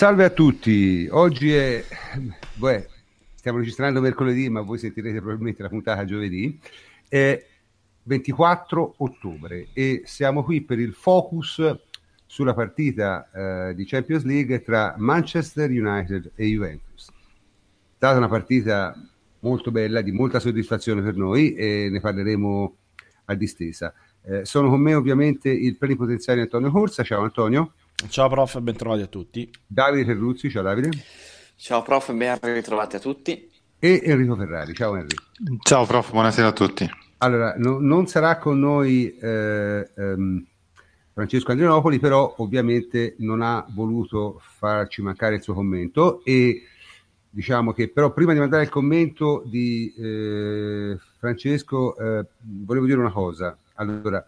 Salve a tutti, oggi è, beh, stiamo registrando mercoledì, ma voi sentirete probabilmente la puntata giovedì, è 24 ottobre e siamo qui per il focus sulla partita eh, di Champions League tra Manchester United e Juventus. È stata una partita molto bella, di molta soddisfazione per noi e ne parleremo a distesa. Eh, sono con me ovviamente il plenipotenziario Antonio Corsa. Ciao Antonio. Ciao prof, ben trovati a tutti. Davide Terruzzi, ciao Davide. Ciao prof, ben ritrovati a tutti. E Enrico Ferrari, ciao Enrico. Ciao prof, buonasera a tutti. Allora, no, non sarà con noi eh, ehm, Francesco Andrianopoli, però ovviamente non ha voluto farci mancare il suo commento e diciamo che però prima di mandare il commento di eh, Francesco eh, volevo dire una cosa. Allora,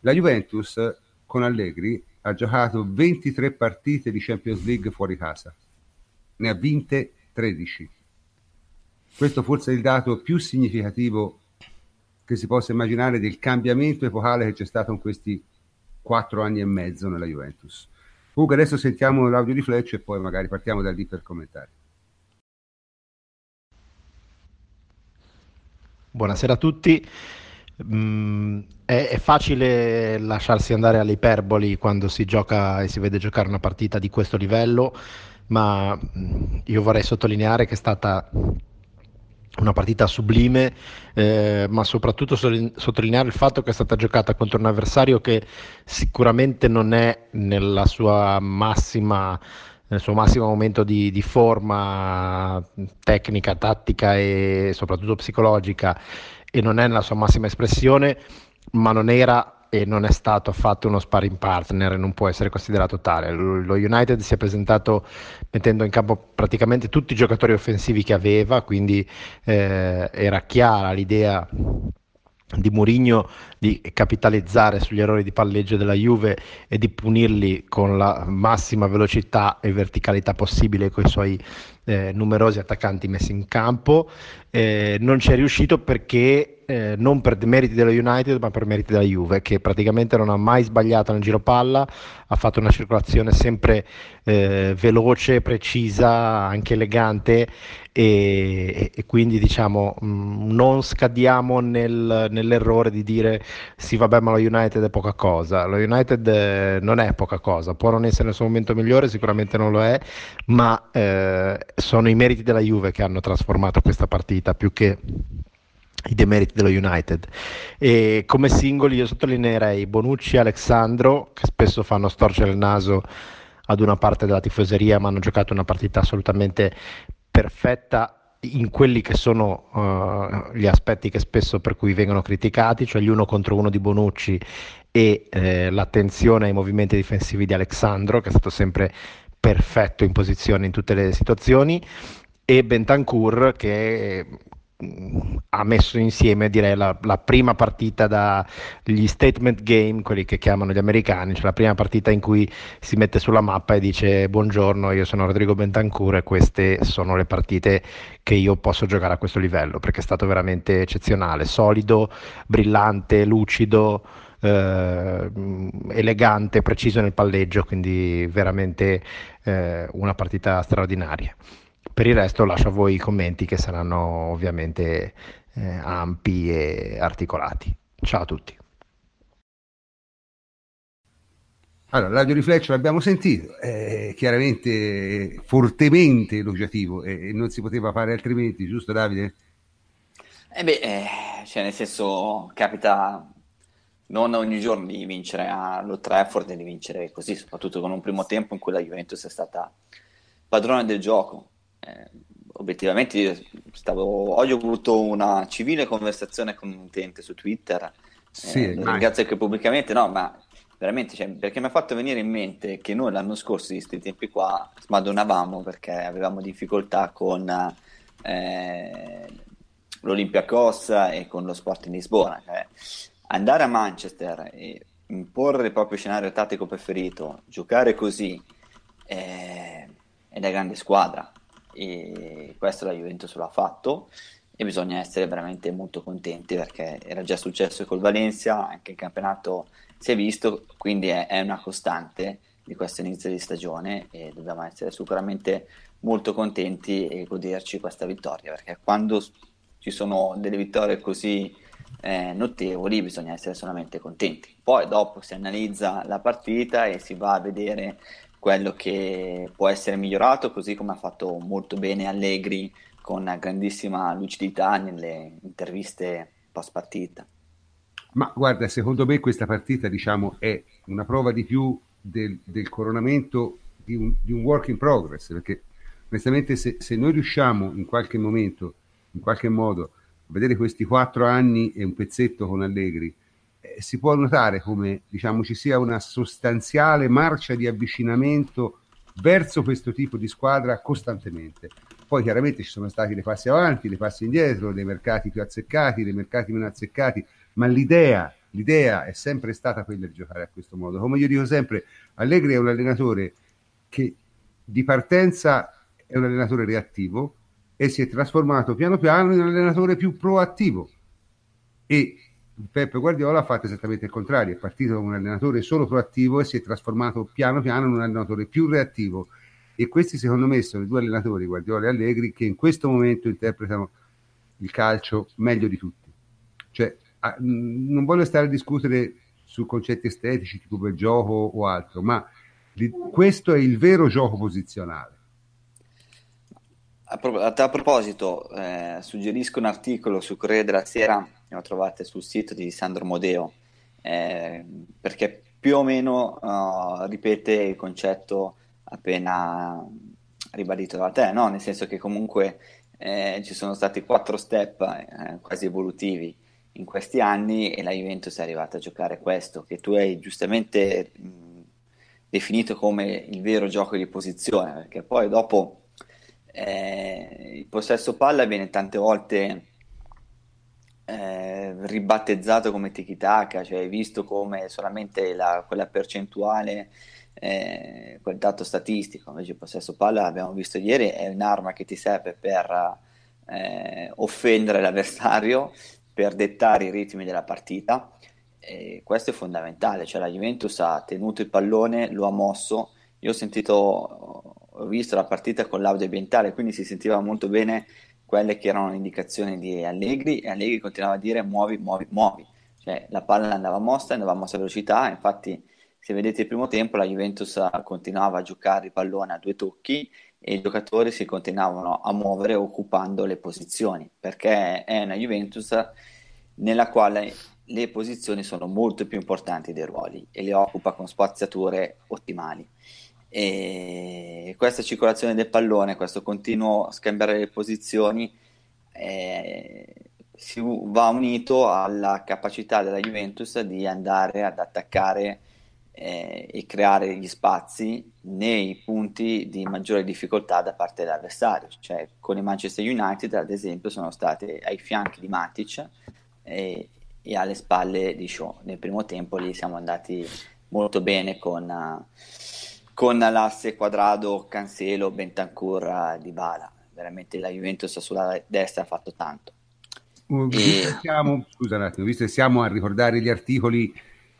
la Juventus con Allegri ha giocato 23 partite di Champions League fuori casa, ne ha vinte 13. Questo forse è il dato più significativo che si possa immaginare del cambiamento epocale che c'è stato in questi quattro anni e mezzo nella Juventus. Comunque adesso sentiamo l'audio di Fletch e poi magari partiamo da lì per commentare. Buonasera a tutti. Mm, è, è, facile lasciarsi andare alle iperboli quando si gioca e si vede giocare una partita di questo livello, ma mm, io vorrei sottolineare che è stata una partita sublime, eh, ma soprattutto sottolineare il fatto che è stata giocata contro un avversario che sicuramente non è nella sua massima nel suo massimo momento di, di, forma tecnica, tattica e soprattutto psicologica e non è nella sua massima espressione, ma non era e non è stato affatto uno sparring partner e non può essere considerato tale. Lo United si è presentato mettendo in campo praticamente tutti i giocatori offensivi che aveva, quindi eh, era chiara l'idea di Mourinho di capitalizzare sugli errori di palleggio della Juve e di punirli con la massima velocità e verticalità possibile con i suoi eh, numerosi attaccanti messi in campo. Eh, non ci è riuscito perché eh, non per meriti dello United ma per meriti della Juve che praticamente non ha mai sbagliato nel giro palla, ha fatto una circolazione sempre eh, veloce, precisa, anche elegante e, e quindi diciamo mh, mm, non scadiamo nel, nell'errore di dire sì vabbè ma lo United è poca cosa, lo United eh, non è poca cosa, può non essere nel suo momento migliore, sicuramente non lo è, ma eh, sono i meriti della Juve che hanno trasformato questa partita più che i demeriti dello United. E come singoli io sottolineerei Bonucci e Alexandro, che spesso fanno storcere il naso ad una parte della tifoseria, ma hanno giocato una partita assolutamente perfetta in quelli che sono uh, gli aspetti che spesso per cui vengono criticati, cioè gli uno contro uno di Bonucci e eh, l'attenzione ai movimenti difensivi di Alexandro, che è stato sempre perfetto in posizione in tutte le situazioni, e Bentancur che ha messo insieme direi la, la, prima partita dagli statement game, quelli che chiamano gli americani, cioè la prima partita in cui si mette sulla mappa e dice buongiorno, io sono Rodrigo Bentancur e queste sono le partite che io posso giocare a questo livello, perché è stato veramente eccezionale, solido, brillante, lucido. Eh, elegante, preciso nel palleggio, quindi veramente eh, una partita straordinaria. Per il resto lascio a voi i commenti che saranno ovviamente eh, ampi e articolati. Ciao a tutti. Allora, l'audio riflesso l'abbiamo sentito, è chiaramente fortemente elogiativo e non si poteva fare altrimenti, giusto Davide? Eh beh, eh, cioè nel senso capita non ogni giorno di vincere allo Trafford e di vincere così, soprattutto con un primo tempo in cui la Juventus è stata padrona del gioco eh, obiettivamente stavo, oggi ho avuto una civile conversazione con un utente su Twitter, sì, eh, ringrazio anche pubblicamente, no, ma veramente, cioè, perché mi ha fatto venire in mente che noi l'anno scorso di questi tempi qua smadonavamo perché avevamo difficoltà con eh, l'Olympiacos e con lo Sport in Lisbona. Cioè, andare a Manchester e imporre il proprio scenario tattico preferito, giocare così, eh, è da grande squadra e questo la Juventus l'ha fatto e bisogna essere veramente molto contenti perché era già successo col Valencia, anche il campionato si è visto, quindi è, è una costante di questo inizio di stagione e dobbiamo essere sicuramente molto contenti e goderci questa vittoria perché quando ci sono delle vittorie così eh, notevoli bisogna essere solamente contenti. Poi dopo si analizza la partita e si va a vedere quello che può essere migliorato, così come ha fatto molto bene Allegri con grandissima lucidità nelle interviste post partita. Ma guarda, secondo me questa partita diciamo, è una prova di più del, del coronamento di un, di un, work in progress, perché onestamente se, se, noi riusciamo in qualche momento, in qualche modo, a vedere questi quattro anni e un pezzetto con Allegri, eh, si può notare come diciamo, ci sia una sostanziale marcia di avvicinamento verso questo tipo di squadra costantemente. Poi chiaramente ci sono stati dei passi avanti, dei passi indietro, dei mercati più azzeccati, dei mercati meno azzeccati, ma l'idea, l'idea è sempre stata quella di giocare a questo modo. Come io dico sempre, Allegri è un allenatore che di partenza è un allenatore reattivo e si è trasformato piano piano in un allenatore più proattivo. E Peppe Guardiola ha fatto esattamente il contrario, è partito come un allenatore solo proattivo e si è trasformato piano piano in un allenatore più reattivo. E questi secondo me sono i due allenatori, Guardiola e Allegri, che in questo momento interpretano il calcio meglio di tutti. Cioè, non voglio stare a discutere su concetti estetici tipo bel gioco o altro, ma questo è il vero gioco posizionale. A, pro- a proposito, eh, suggerisco un articolo su Corriere della Sera, lo trovate sul sito di Sandro Modeo, eh, perché più o meno uh, ripete il concetto appena ribadito da te, no? nel senso che comunque eh, ci sono stati quattro step eh, quasi evolutivi in questi anni e la Juventus è arrivata a giocare questo, che tu hai giustamente mh, definito come il vero gioco di posizione, perché poi dopo eh, il possesso palla viene tante volte eh, ribattezzato come tiki-taka, cioè hai visto come solamente la, quella percentuale, eh, quel dato statistico, invece il possesso palla abbiamo visto ieri è un'arma che ti serve per eh, offendere l'avversario per dettare i ritmi della partita. E questo è fondamentale, cioè la Juventus ha tenuto il pallone, lo ha mosso. Io ho sentito, ho visto la partita con l'audio ambientale, quindi si sentiva molto bene quelle che erano le indicazioni di Allegri e Allegri continuava a dire muovi, muovi, muovi. Cioè la palla andava mossa, andava mossa a velocità, infatti se vedete il primo tempo la Juventus continuava a giocare il pallone a due tocchi e i giocatori si continuavano a muovere occupando le posizioni, perché è una Juventus nella quale le posizioni sono molto più importanti dei ruoli e le occupa con spaziature ottimali. E questa circolazione del pallone, questo continuo scambiare le posizioni, eh, si va unito alla capacità della Juventus di andare ad attaccare eh, e creare gli spazi nei punti di maggiore difficoltà da parte dell'avversario. Cioè, con il Manchester United, ad esempio, sono state ai fianchi di Matic e, e alle spalle di Shaw. Nel primo tempo lì siamo andati molto bene con, uh, con l'asse quadrado, Cancelo, Bentancur, Di Bala. Veramente la Juventus sulla destra ha fatto tanto. Uh, e... siamo, scusa un attimo, visto che siamo a ricordare gli articoli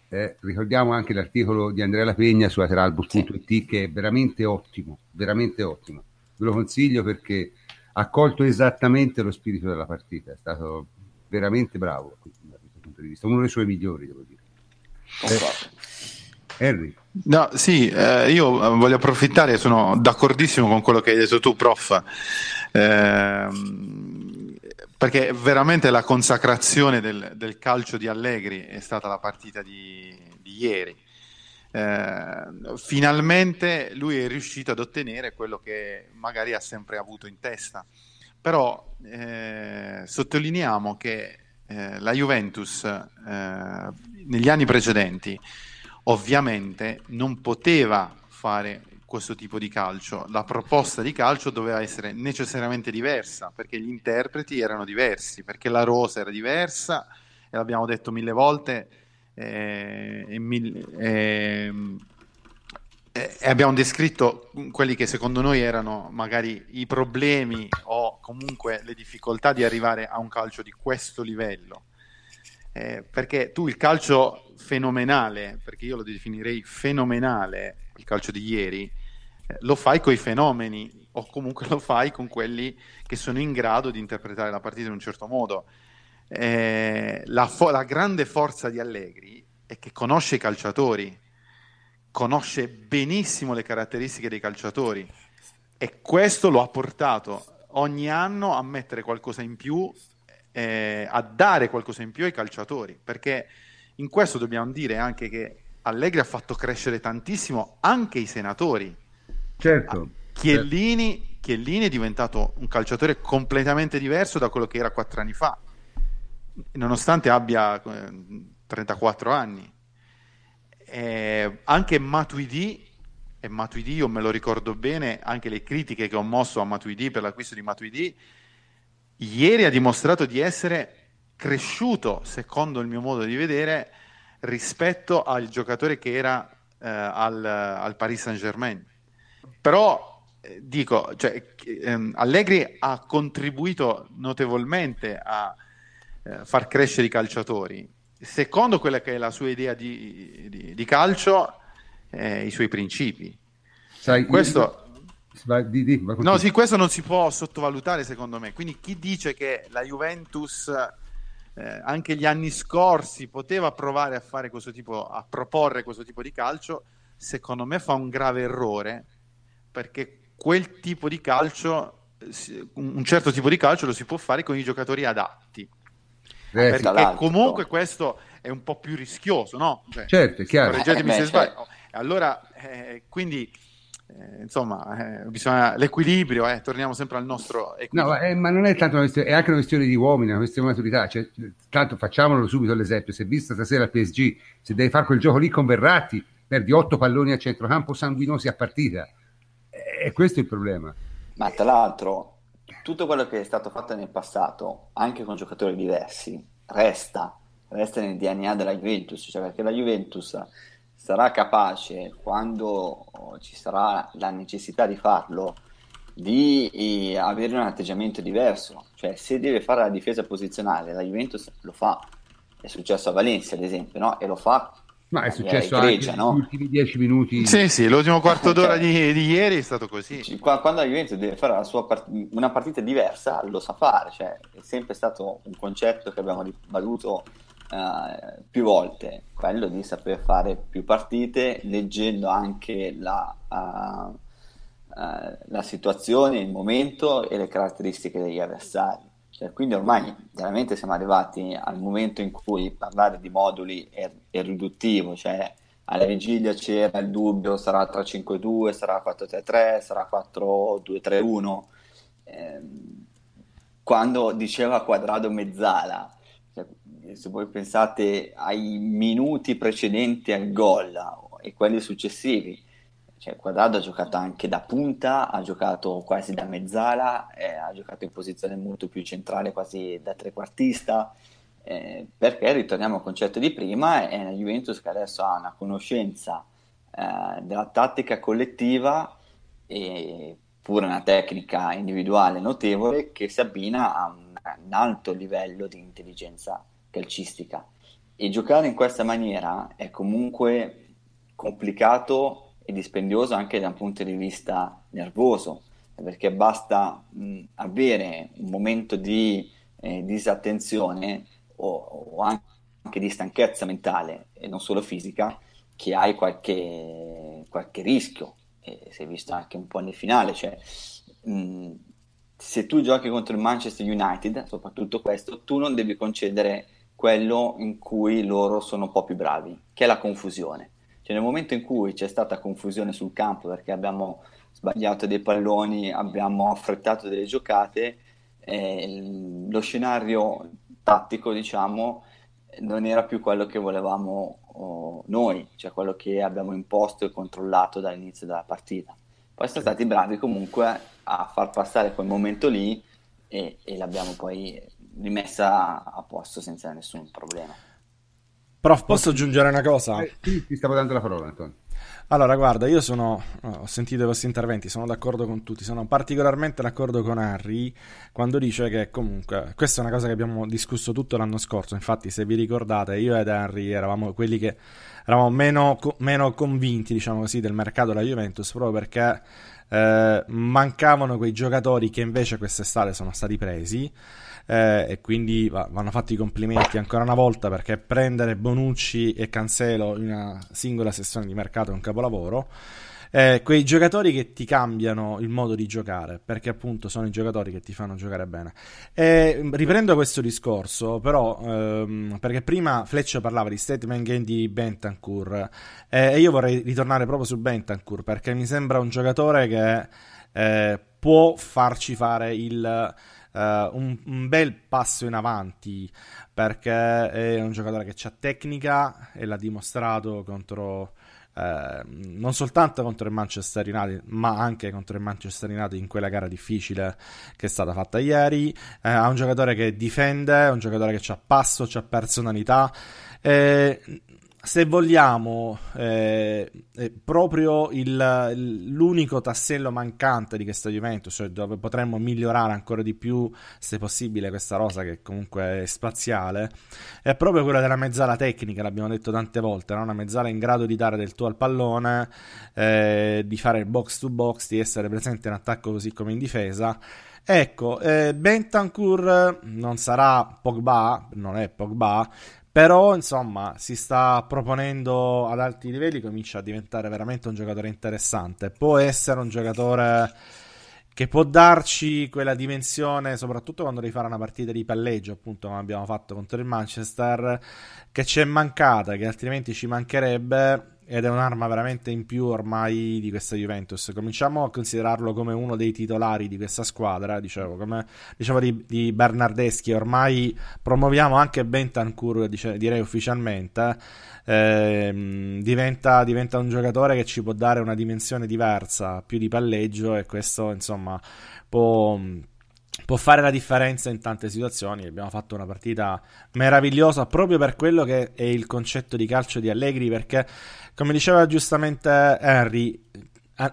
eh, ricordiamo anche l'articolo di Andrea La Pegna su ateralbus.it sì. che è veramente ottimo, veramente ottimo. Ve lo consiglio perché ha colto esattamente lo spirito della partita, è stato veramente bravo da questo punto di vista, uno dei suoi migliori, devo dire. Eh, Henry. No, sì, eh, io voglio approfittare, sono d'accordissimo con quello che hai detto tu, prof. Eh, perché veramente la consacrazione del, del, calcio di Allegri è stata la partita di, di ieri. Eh, finalmente lui è riuscito ad ottenere quello che magari ha sempre avuto in testa. Però eh, sottolineiamo che eh, la Juventus eh, negli anni precedenti ovviamente non poteva fare questo tipo di calcio. La proposta di calcio doveva essere necessariamente diversa perché gli interpreti erano diversi, perché la rosa era diversa e l'abbiamo detto mille volte eh, e, mille, eh, e, abbiamo descritto quelli che secondo noi erano magari i problemi o comunque le difficoltà di arrivare a un calcio di questo livello. Eh, perché tu il calcio fenomenale, perché io lo definirei fenomenale, il calcio di ieri, eh, lo fai con i fenomeni o comunque lo fai con quelli che sono in grado di interpretare la partita in un certo modo. Eh, la, fo- la grande forza di Allegri è che conosce i calciatori, conosce benissimo le caratteristiche dei calciatori e questo lo ha portato ogni anno a mettere qualcosa in più, eh, a dare qualcosa in più ai calciatori, perché in questo dobbiamo dire anche che Allegri ha fatto crescere tantissimo anche i senatori. Certo. Chiellini, certo. Chiellini è diventato un calciatore completamente diverso da quello che era quattro anni fa, nonostante abbia eh, 34 anni. Eh, anche Matuidi e Matuidi io me lo ricordo bene, anche le critiche che ho mosso a Matuidi per l'acquisto di Matuidi, ieri ha dimostrato di essere cresciuto, secondo il mio modo di vedere, rispetto al giocatore che era eh, al, al, Paris Saint Germain. Però eh, dico, cioè, ehm, Allegri ha contribuito notevolmente a eh, far crescere i calciatori, secondo quella che è la sua idea di, di, di calcio eh, i suoi principi. Sai, questo... Vai, di, di, no, sì, questo non si può sottovalutare secondo me. Quindi chi dice che la Juventus eh, anche gli anni scorsi poteva provare a fare questo tipo, a proporre questo tipo di calcio, secondo me fa un grave errore perché quel tipo di calcio, un certo tipo di calcio lo si può fare con i giocatori adatti. Eh, perché comunque questo è un po' più rischioso, no? Cioè, certo, è chiaro. Correggetemi eh, se sbaglio. Certo allora, eh, quindi, eh, insomma, eh, bisogna l'equilibrio, eh, torniamo sempre al nostro equilibrio. No, eh, ma non è tanto una questione, è anche una questione di uomini, una questione di maturità. Cioè, tanto facciamolo subito l'esempio, se vista stasera il PSG, se devi fare quel gioco lì con Verratti, perdi otto palloni a centrocampo sanguinosi a partita. E questo è il problema. Ma tra l'altro, tutto quello che è stato fatto nel passato, anche con giocatori diversi, resta, resta nel DNA della Juventus, cioè perché la Juventus sarà capace, quando ci sarà la necessità di farlo, di eh, avere un atteggiamento diverso. Cioè, se deve fare la difesa posizionale, la Juventus lo fa. È successo a Valencia, ad esempio, no? E lo fa. Ma è successo Grecia, anche no? negli ultimi dieci minuti. Sì, sì, l'ultimo quarto d'ora cioè, di, di, ieri è stato così. Quando la Juventus deve fare part- una partita diversa, lo sa fare. Cioè, è sempre stato un concetto che abbiamo valuto uh, più volte, quello di saper fare più partite leggendo anche la, uh, la situazione, il momento e le caratteristiche degli avversari. Cioè, quindi ormai veramente siamo arrivati al momento in cui parlare di moduli è, è riduttivo, cioè alla vigilia c'era il dubbio sarà 3-5-2, sarà 4-3-3, sarà 4-2-3-1. Eh, quando diceva quadrado mezzala, se voi pensate ai minuti precedenti al gol e quelli successivi, cioè Quadrado ha giocato anche da punta, ha giocato quasi da mezzala, eh, ha giocato in posizione molto più centrale, quasi da trequartista, eh, perché ritorniamo al concetto di prima, è una Juventus che adesso ha una conoscenza eh, della tattica collettiva e pure una tecnica individuale notevole che si abbina a un, a un alto livello di intelligenza calcistica. E giocare in questa maniera è comunque complicato e dispendioso anche da un punto di vista nervoso, perché basta mh, avere un momento di eh, disattenzione o, o, anche di stanchezza mentale e non solo fisica, che hai qualche, qualche rischio. E si è visto anche un po' nel finale, cioè mh, se tu giochi contro il Manchester United, soprattutto questo, tu non devi concedere quello in cui loro sono un po' più bravi, che è la confusione. Cioè nel momento in cui c'è stata confusione sul campo perché abbiamo sbagliato dei palloni, abbiamo affrettato delle giocate, eh, lo scenario tattico, diciamo, non era più quello che volevamo oh, noi, cioè quello che abbiamo imposto e controllato dall'inizio della partita. Poi siamo stati bravi comunque a far passare quel momento lì e, e l'abbiamo poi rimessa a posto senza nessun problema. Prof, posso aggiungere una cosa? Eh, sì, ti stavo dando la parola, Antonio. Allora, guarda, io sono, ho sentito questi interventi, sono d'accordo con tutti, sono particolarmente d'accordo con Harry quando dice che comunque, questa è una cosa che abbiamo discusso tutto l'anno scorso, infatti se vi ricordate io ed Harry eravamo quelli che eravamo meno, meno convinti, diciamo così, del mercato della Juventus proprio perché eh, mancavano quei giocatori che invece quest'estate sono stati presi eh, e quindi va, vanno fatti i complimenti ancora una volta perché prendere Bonucci e Cancelo in una singola sessione di mercato è un capolavoro. Eh, quei giocatori che ti cambiano il modo di giocare, perché appunto sono i giocatori che ti fanno giocare bene. E riprendo questo discorso, però, ehm, perché prima Fletcher parlava di statement game di Bentancur, eh, e io vorrei ritornare proprio su Bentancur, perché mi sembra un giocatore che eh, può farci fare il un, un, bel passo in avanti perché è un giocatore che ha tecnica e l'ha dimostrato contro uh, non soltanto contro il Manchester United ma anche contro il Manchester United in quella gara difficile che è stata fatta ieri. Uh, ha un giocatore che difende un giocatore che ha passo, ha personalità eh, se vogliamo, eh, proprio il, l'unico tassello mancante di questa Juventus, cioè dove potremmo migliorare ancora di più, se possibile, questa rosa che comunque è spaziale, è proprio quella della mezzala tecnica, l'abbiamo detto tante volte, no? una mezzala in grado di dare del tuo al pallone, eh, di fare box to box, di essere presente in attacco così come in difesa. Ecco, eh, Bentancur non sarà Pogba, non è Pogba, però, insomma, si sta proponendo ad alti livelli, comincia a diventare veramente un giocatore interessante. Può essere un giocatore che può darci quella dimensione, soprattutto quando devi fare una partita di palleggio, appunto come abbiamo fatto contro il Manchester, che ci è mancata, che altrimenti ci mancherebbe ed è un'arma veramente in più ormai di questa Juventus. Cominciamo a considerarlo come uno dei titolari di questa squadra, dicevo, come dicevo di, di Bernardeschi, ormai promuoviamo anche Bentancur, dice, direi ufficialmente, eh, diventa, diventa un giocatore che ci può dare una dimensione diversa, più di palleggio e questo insomma può può fare la differenza in tante situazioni. Abbiamo fatto una partita meravigliosa proprio per quello che è il concetto di calcio di Allegri, perché come diceva giustamente Henry,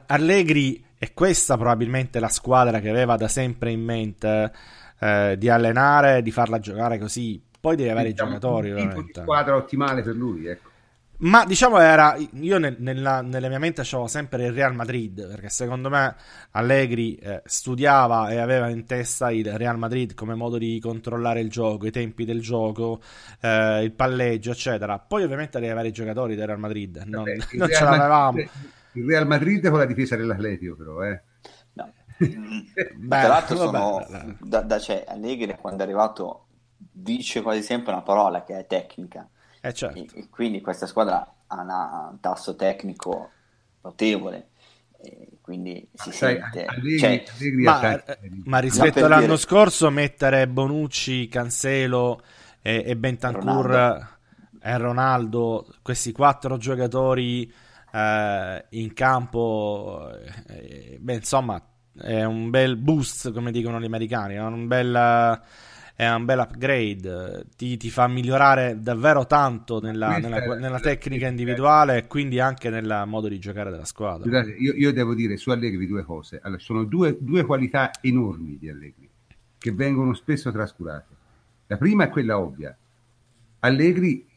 Allegri è questa probabilmente la squadra che aveva da sempre in mente eh, di allenare, di farla giocare così. Poi devi avere i giocatori. Un tipo di squadra ottimale per lui, ecco. Ma diciamo era, io nel, nella, nella, mia mente avevo sempre il Real Madrid, perché secondo me Allegri eh, studiava e aveva in testa il Real Madrid come modo di controllare il gioco, i tempi del gioco, eh, il palleggio, eccetera. Poi ovviamente devi avere i giocatori del Real Madrid, non, Vabbè, non ce l'avevamo. Madrid, il Real Madrid con la difesa dell'Atletico però, eh. No. Beh, Tra l'altro sono, da, da, cioè, Allegri quando è arrivato dice quasi sempre una parola che è tecnica eh certo. e, quindi questa squadra ha una, un tasso tecnico notevole. quindi si Sai, sente allegri, cioè, allegri ma, ma, rispetto all'anno dire... scorso mettere Bonucci, Cancelo e, e Bentancur Ronaldo. e Ronaldo questi quattro giocatori eh, in campo eh, beh insomma è un bel boost come dicono gli americani è un bel è un bel upgrade, ti, ti fa migliorare davvero tanto nella, nella, nella tecnica individuale e quindi anche nel modo di giocare della squadra. Scusate, io, io, devo dire su Allegri due cose. Allora, sono due, due qualità enormi di Allegri che vengono spesso trascurate. La prima è quella ovvia. Allegri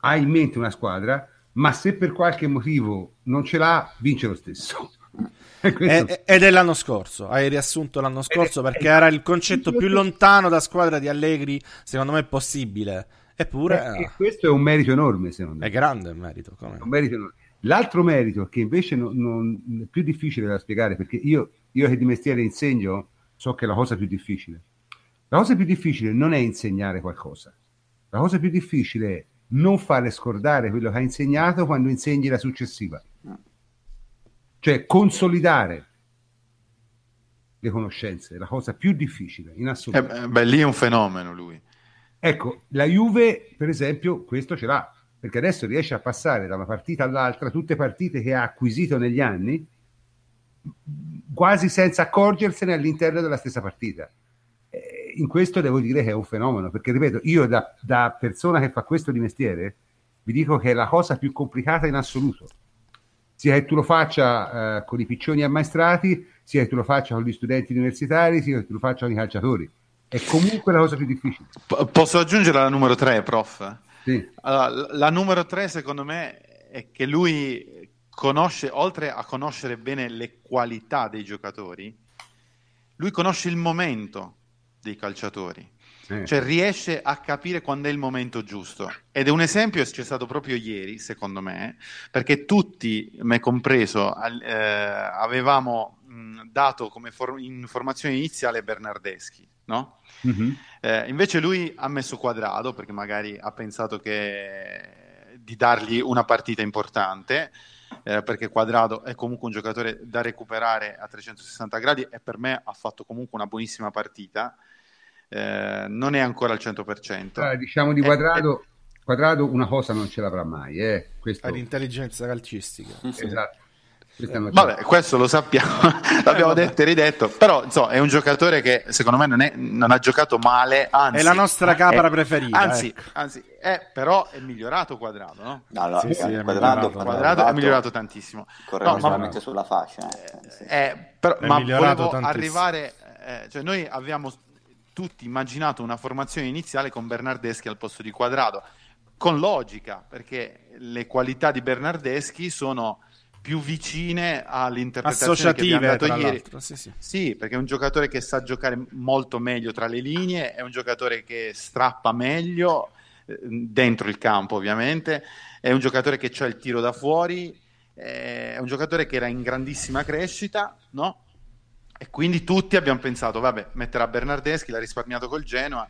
ha in mente una squadra, ma se per qualche motivo non ce l'ha, vince lo stesso. Ed è l'anno scorso, hai riassunto l'anno scorso perché era il concetto più lontano da squadra di Allegri, secondo me possibile. Eppure... Eh, questo è un merito enorme, secondo me. È grande il merito. Un merito L'altro merito, che invece non, non, è più difficile da spiegare, perché io, io che di mestiere insegno, so che è la cosa più difficile. La cosa più difficile non è insegnare qualcosa. La cosa più difficile è non fare scordare quello che hai insegnato quando insegni la successiva cioè consolidare le conoscenze è la cosa più difficile in assoluto. Eh, beh, lì è un fenomeno lui. Ecco, la Juve, per esempio, questo ce l'ha, perché adesso riesce a passare da una partita all'altra tutte partite che ha acquisito negli anni, quasi senza accorgersene all'interno della stessa partita. Eh, in questo devo dire che è un fenomeno, perché ripeto, io da, da persona che fa questo di mestiere, vi dico che è la cosa più complicata in assoluto sia che tu lo faccia eh, con i piccioni ammaestrati, sia che tu lo faccia con gli studenti universitari, sia che tu lo faccia con i calciatori. È comunque la cosa più difficile. P- posso aggiungere la numero 3, prof? Sì. Allora, la numero 3 secondo me è che lui conosce, oltre a conoscere bene le qualità dei giocatori, lui conosce il momento dei calciatori. Eh. Cioè riesce a capire quando è il momento giusto. Ed è un esempio c'è stato proprio ieri, secondo me, perché tutti, me compreso, eh, avevamo mh, dato come for- informazione iniziale Bernardeschi, no? Mhm. Eh, invece lui ha messo quadrado perché magari ha pensato che di dargli una partita importante, eh, perché Quadrado è comunque un giocatore da recuperare a 360 gradi e per me ha fatto comunque una buonissima partita. Eh, non è ancora al 100%. Allora, diciamo di Eh, quadrado, quadrado una cosa non ce l'avrà mai, eh. Questo, All'intelligenza calcistica. esatto. Vabbè, questo lo sappiamo, l'abbiamo vabbè. detto e ridetto, però insomma, è un giocatore che secondo me non, è- non ha giocato male, anzi, È la nostra eh, capra è- preferita, Anzi, ecco. anzi è, però è migliorato Quadrado, no? No, no, Sì, sì, è quadrato, migliorato. Quadrado è migliorato tantissimo. Correva No, solamente sulla fascia. eh. Eh, però- È ma migliorato volevo tantissimo. arrivare, eh, cioè noi abbiamo tutti immaginato una formazione iniziale con Bernardeschi al posto di Quadrado, con logica, perché le qualità di Bernardeschi sono più vicine all'interpretazione che abbiamo dato ieri. Sì, sì. Sì, perché è un giocatore che sa giocare molto meglio tra le linee, è un giocatore che strappa meglio eh, dentro il campo, ovviamente, è un giocatore che ha il tiro da fuori, eh, è un giocatore che era in grandissima crescita, no? E quindi tutti abbiamo pensato, vabbè, metterà Bernardeschi, l'ha risparmiato col Genoa.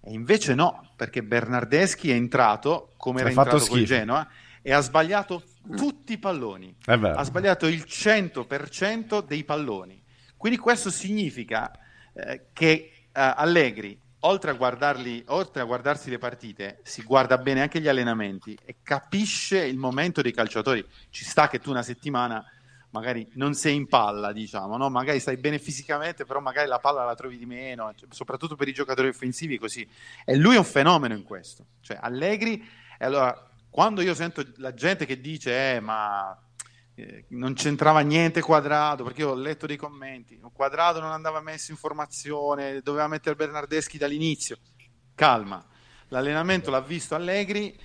E invece no, perché Bernardeschi è entrato come era entrato col schifo. Genoa e ha sbagliato tutti i palloni ha sbagliato il 100% dei palloni. Quindi questo significa eh, che eh, Allegri, oltre a, guardarli, oltre a guardarsi le partite, si guarda bene anche gli allenamenti e capisce il momento dei calciatori. Ci sta che tu una settimana magari non sei in palla, diciamo, no? magari stai bene fisicamente, però magari la palla la trovi di meno, cioè, soprattutto per i giocatori offensivi così. E lui è un fenomeno in questo. Cioè Allegri, e allora quando io sento la gente che dice eh, ma eh, non c'entrava niente quadrato, perché io ho letto dei commenti, quadrato non andava messo in formazione, doveva mettere Bernardeschi dall'inizio. Calma, l'allenamento l'ha visto Allegri,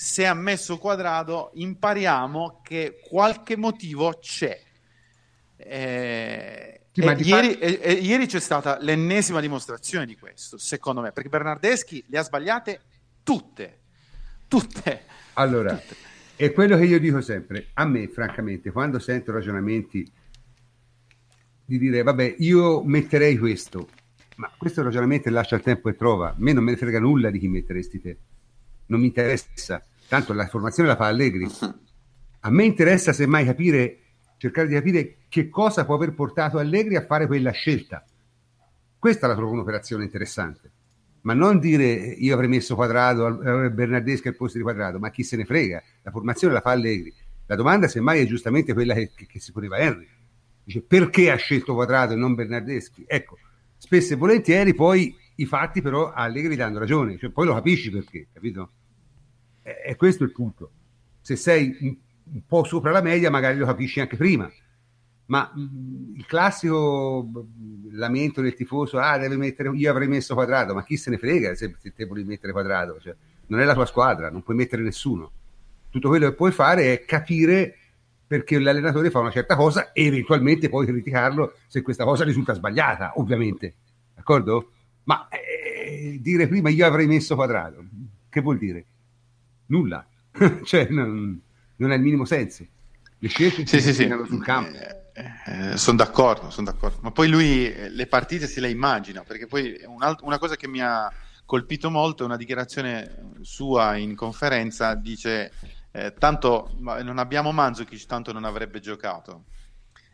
se ha messo quadrato impariamo che qualche motivo c'è. Eh, Sì, e ieri, e- e ieri c'è stata l'ennesima dimostrazione di questo, secondo me, perché Bernardeschi le ha sbagliate tutte, tutte. Allora, è quello che io dico sempre. A me, francamente, quando sento ragionamenti di dire, vabbè, io metterei questo, ma questo ragionamento lascia il tempo e trova. A me non me ne frega nulla di chi metteresti te. Non mi interessa. Tanto la formazione la fa Allegri. A me interessa semmai capire, cercare di capire che cosa può aver portato Allegri a fare quella scelta. Questa la trovo un'operazione interessante. Ma non dire eh, io avrei messo quadrato, eh, Bernardeschi al posto di quadrato, ma chi se ne frega? La formazione la fa Allegri. La domanda semmai è giustamente quella che, che- che si poneva Henry. Dice perché ha scelto quadrato e non Bernardeschi? Ecco, spesso e volentieri poi i fatti però a Allegri danno ragione, cioè, poi lo capisci perché, capito? E questo è il punto. Se sei un, un po' sopra la media magari lo capisci anche prima, ma mh, il classico lamento del tifoso, ah, deve mettere, io avrei messo quadrato, ma chi se ne frega se, te volevi mettere quadrato? Cioè, non è la tua squadra, non puoi mettere nessuno. Tutto quello che puoi fare è capire perché l'allenatore fa una certa cosa e eventualmente poi criticarlo se questa cosa risulta sbagliata, ovviamente. D'accordo? Ma eh, dire prima io avrei messo quadrato, che vuol dire? Nulla. cioè, non, non ha il minimo senso. Le scelte Sì, si sì, sì. sul campo. sono d'accordo, sono d'accordo. Ma poi lui eh, le partite se le immagina, perché poi un alt- una cosa che mi ha colpito molto è una dichiarazione sua in conferenza, dice eh, tanto non abbiamo Mandzukic, tanto non avrebbe giocato.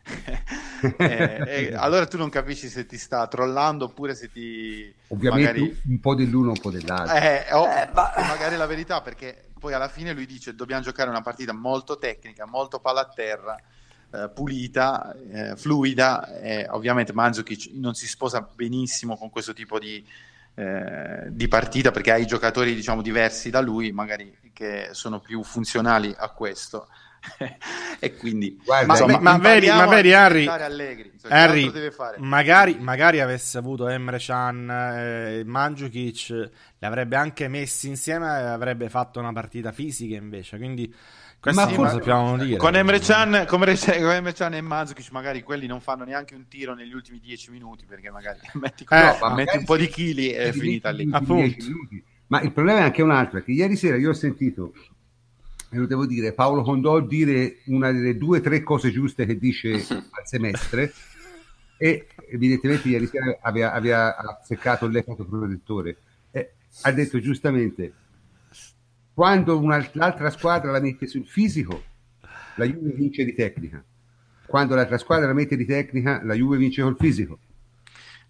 Eh, e allora tu non capisci se ti sta trollando oppure se ti Ovviamente magari un po' dell'uno, un po' dell'altro. eh, o- Eh, ma- magari è la verità perché poi alla fine lui dice dobbiamo giocare una partita molto tecnica, molto palla a terra, eh, pulita, eh, fluida. e ovviamente Mandzukic non si sposa benissimo con questo tipo di, eh, di partita perché ha i giocatori diciamo diversi da lui, magari che sono più funzionali a questo. e quindi Guarda, insomma, ma, vedi, ma vedi Harry, Allegri, Harry magari, magari, avesse avuto Emre Can e eh, Mandzukic li avrebbe anche messi insieme e avrebbe fatto una partita fisica invece quindi questo ma sappiamo dire. Con Emre Can, con Emre Can e Mandzukic magari quelli non fanno neanche un tiro negli ultimi dieci minuti perché magari metti, eh, no, metti un po' di chili e è finita lì. Appunto. Ma il problema è anche un altro, che ieri sera io ho sentito e lo devo dire, Paolo Condò dire una delle due o tre cose giuste che dice al semestre e evidentemente ieri sera aveva, aveva azzeccato l'effetto protettore. Eh, ha detto giustamente, quando una, l'altra squadra la mette sul fisico, la Juve vince di tecnica. Quando l'altra squadra la mette di tecnica, la Juve vince col fisico.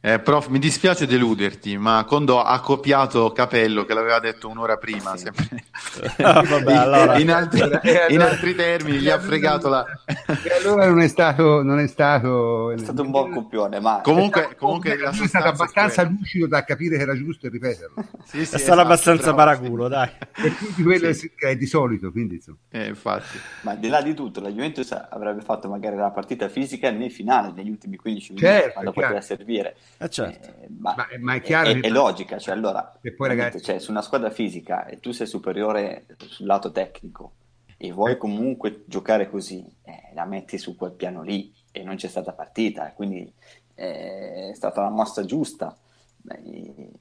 Eh, prof, mi dispiace deluderti, ma Condò ha copiato Capello che l'aveva detto un'ora prima, sì. ah, vabbè, allora. in, altri, allora, in, altri, termini, gli ha fregato la... e allora non è stato... Non è stato, è stato un buon copione, ma... Comunque, è stato, comunque è stato abbastanza è lucido da capire che era giusto ripeterlo. sì, sì, è stato esatto, abbastanza paraculo, dai. Per tutti quello sì. che è di solito, quindi insomma. Eh, infatti. Ma di là di tutto, la Juventus avrebbe fatto magari la partita fisica nel finale, negli ultimi 15 minuti, certo, quando poteva servire eh certo. Eh, ma, ma, ma, è chiaro. È, è logica, cioè allora, e poi, ragazzi... cioè, su una squadra fisica e tu sei superiore sul lato tecnico e vuoi eh. comunque giocare così, eh, la metti su quel piano lì e non c'è stata partita, quindi eh, è stata la mossa giusta. Beh,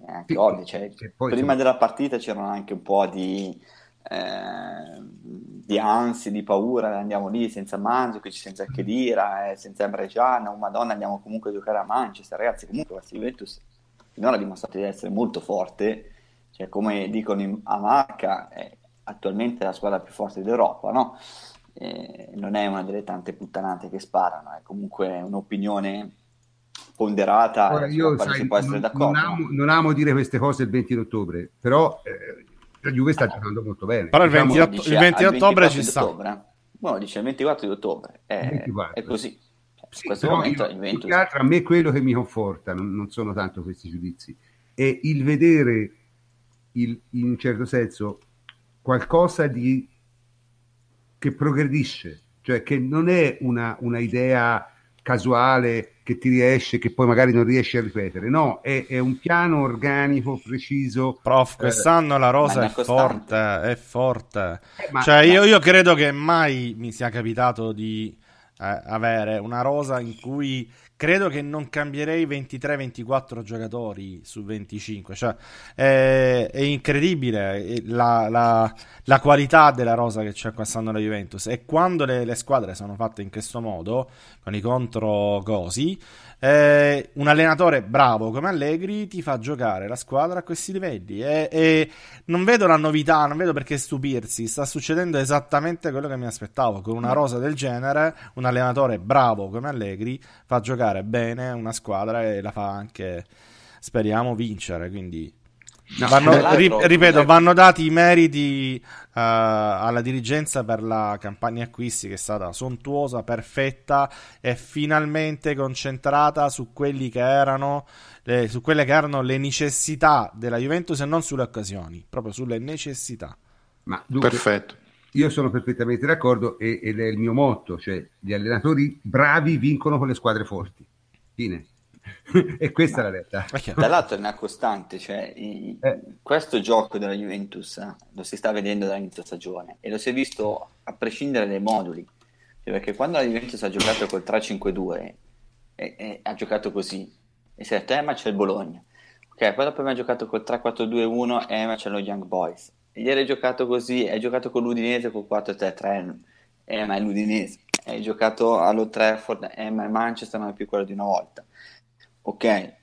è anche sì, ovvio, cioè, prima sì. della partita c'erano anche un po' di eh, di ansia, di paura, andiamo lì senza Mandzukic, senza Khedira, eh, senza Emregiano, oh madonna andiamo comunque a giocare a Manchester, ragazzi comunque la Juventus finora ha dimostrato di essere molto forte, cioè come dicono in, a Marca è attualmente la squadra più forte d'Europa, no? Eh, non è una delle tante puttanate che sparano, è comunque un'opinione ponderata Ora, io, sai, non, d'accordo. Non amo, non amo, dire queste cose il 20 ottobre, però eh, la Juve sta giocando molto bene. Però il 20, diciamo, il 20 ottobre ci sta. Ottobre. Bueno, dice il 24 di ottobre, è, 24. è così. Sì, in questo momento io, Juventus... altro, a me quello che mi conforta, non, non, sono tanto questi giudizi, è il vedere il, in un certo senso qualcosa di che progredisce, cioè che non è una, una idea casuale che ti riesce, che poi magari non riesci a ripetere. No, è, è un piano organico, preciso. Prof, quest'anno eh, la rosa è, è forte, è forte. Eh, ma, cioè, ma... Io, io, credo che mai mi sia capitato di eh, avere una rosa in cui credo che non cambierei 23-24 giocatori su 25. Cioè, è, è incredibile la, la, la, qualità della rosa che c'è quest'anno la Juventus. E quando le, le squadre sono fatte in questo modo, con i contro cosi, eh, un allenatore bravo come Allegri ti fa giocare la squadra a questi livelli. E, e, non vedo la novità, non vedo perché stupirsi, sta succedendo esattamente quello che mi aspettavo, con una rosa del genere, un allenatore bravo come Allegri fa giocare bene una squadra e la fa anche, speriamo, vincere, quindi No, vanno, ri, ripeto, vanno dati i meriti uh, alla dirigenza per la campagna acquisti che è stata sontuosa, perfetta e finalmente concentrata su, quelli che erano, eh, su quelle che erano le necessità della Juventus e non sulle occasioni, proprio sulle necessità. Ma dunque, Perfetto. Io sono perfettamente d'accordo e, ed è il mio motto, cioè gli allenatori bravi vincono con le squadre forti. Fine. e questa Ma, è la realtà. Tra l'altro è una costante, cioè, i, eh. questo gioco della Juventus eh, lo si sta vedendo dall'inizio stagione e lo si è visto a prescindere dai moduli, cioè, perché quando la Juventus ha giocato col 3-5-2 e, e, ha giocato così, e si è detto, ma c'è il Bologna, ok, poi dopo abbiamo giocato col 3-4-2-1 e ma c'è lo Young Boys, ieri hai giocato così, hai giocato con l'Udinese col 4-3-3, eh ma è l'Udinese, hai giocato allo Trafford, eh ma il Manchester non è più quello di una volta ok,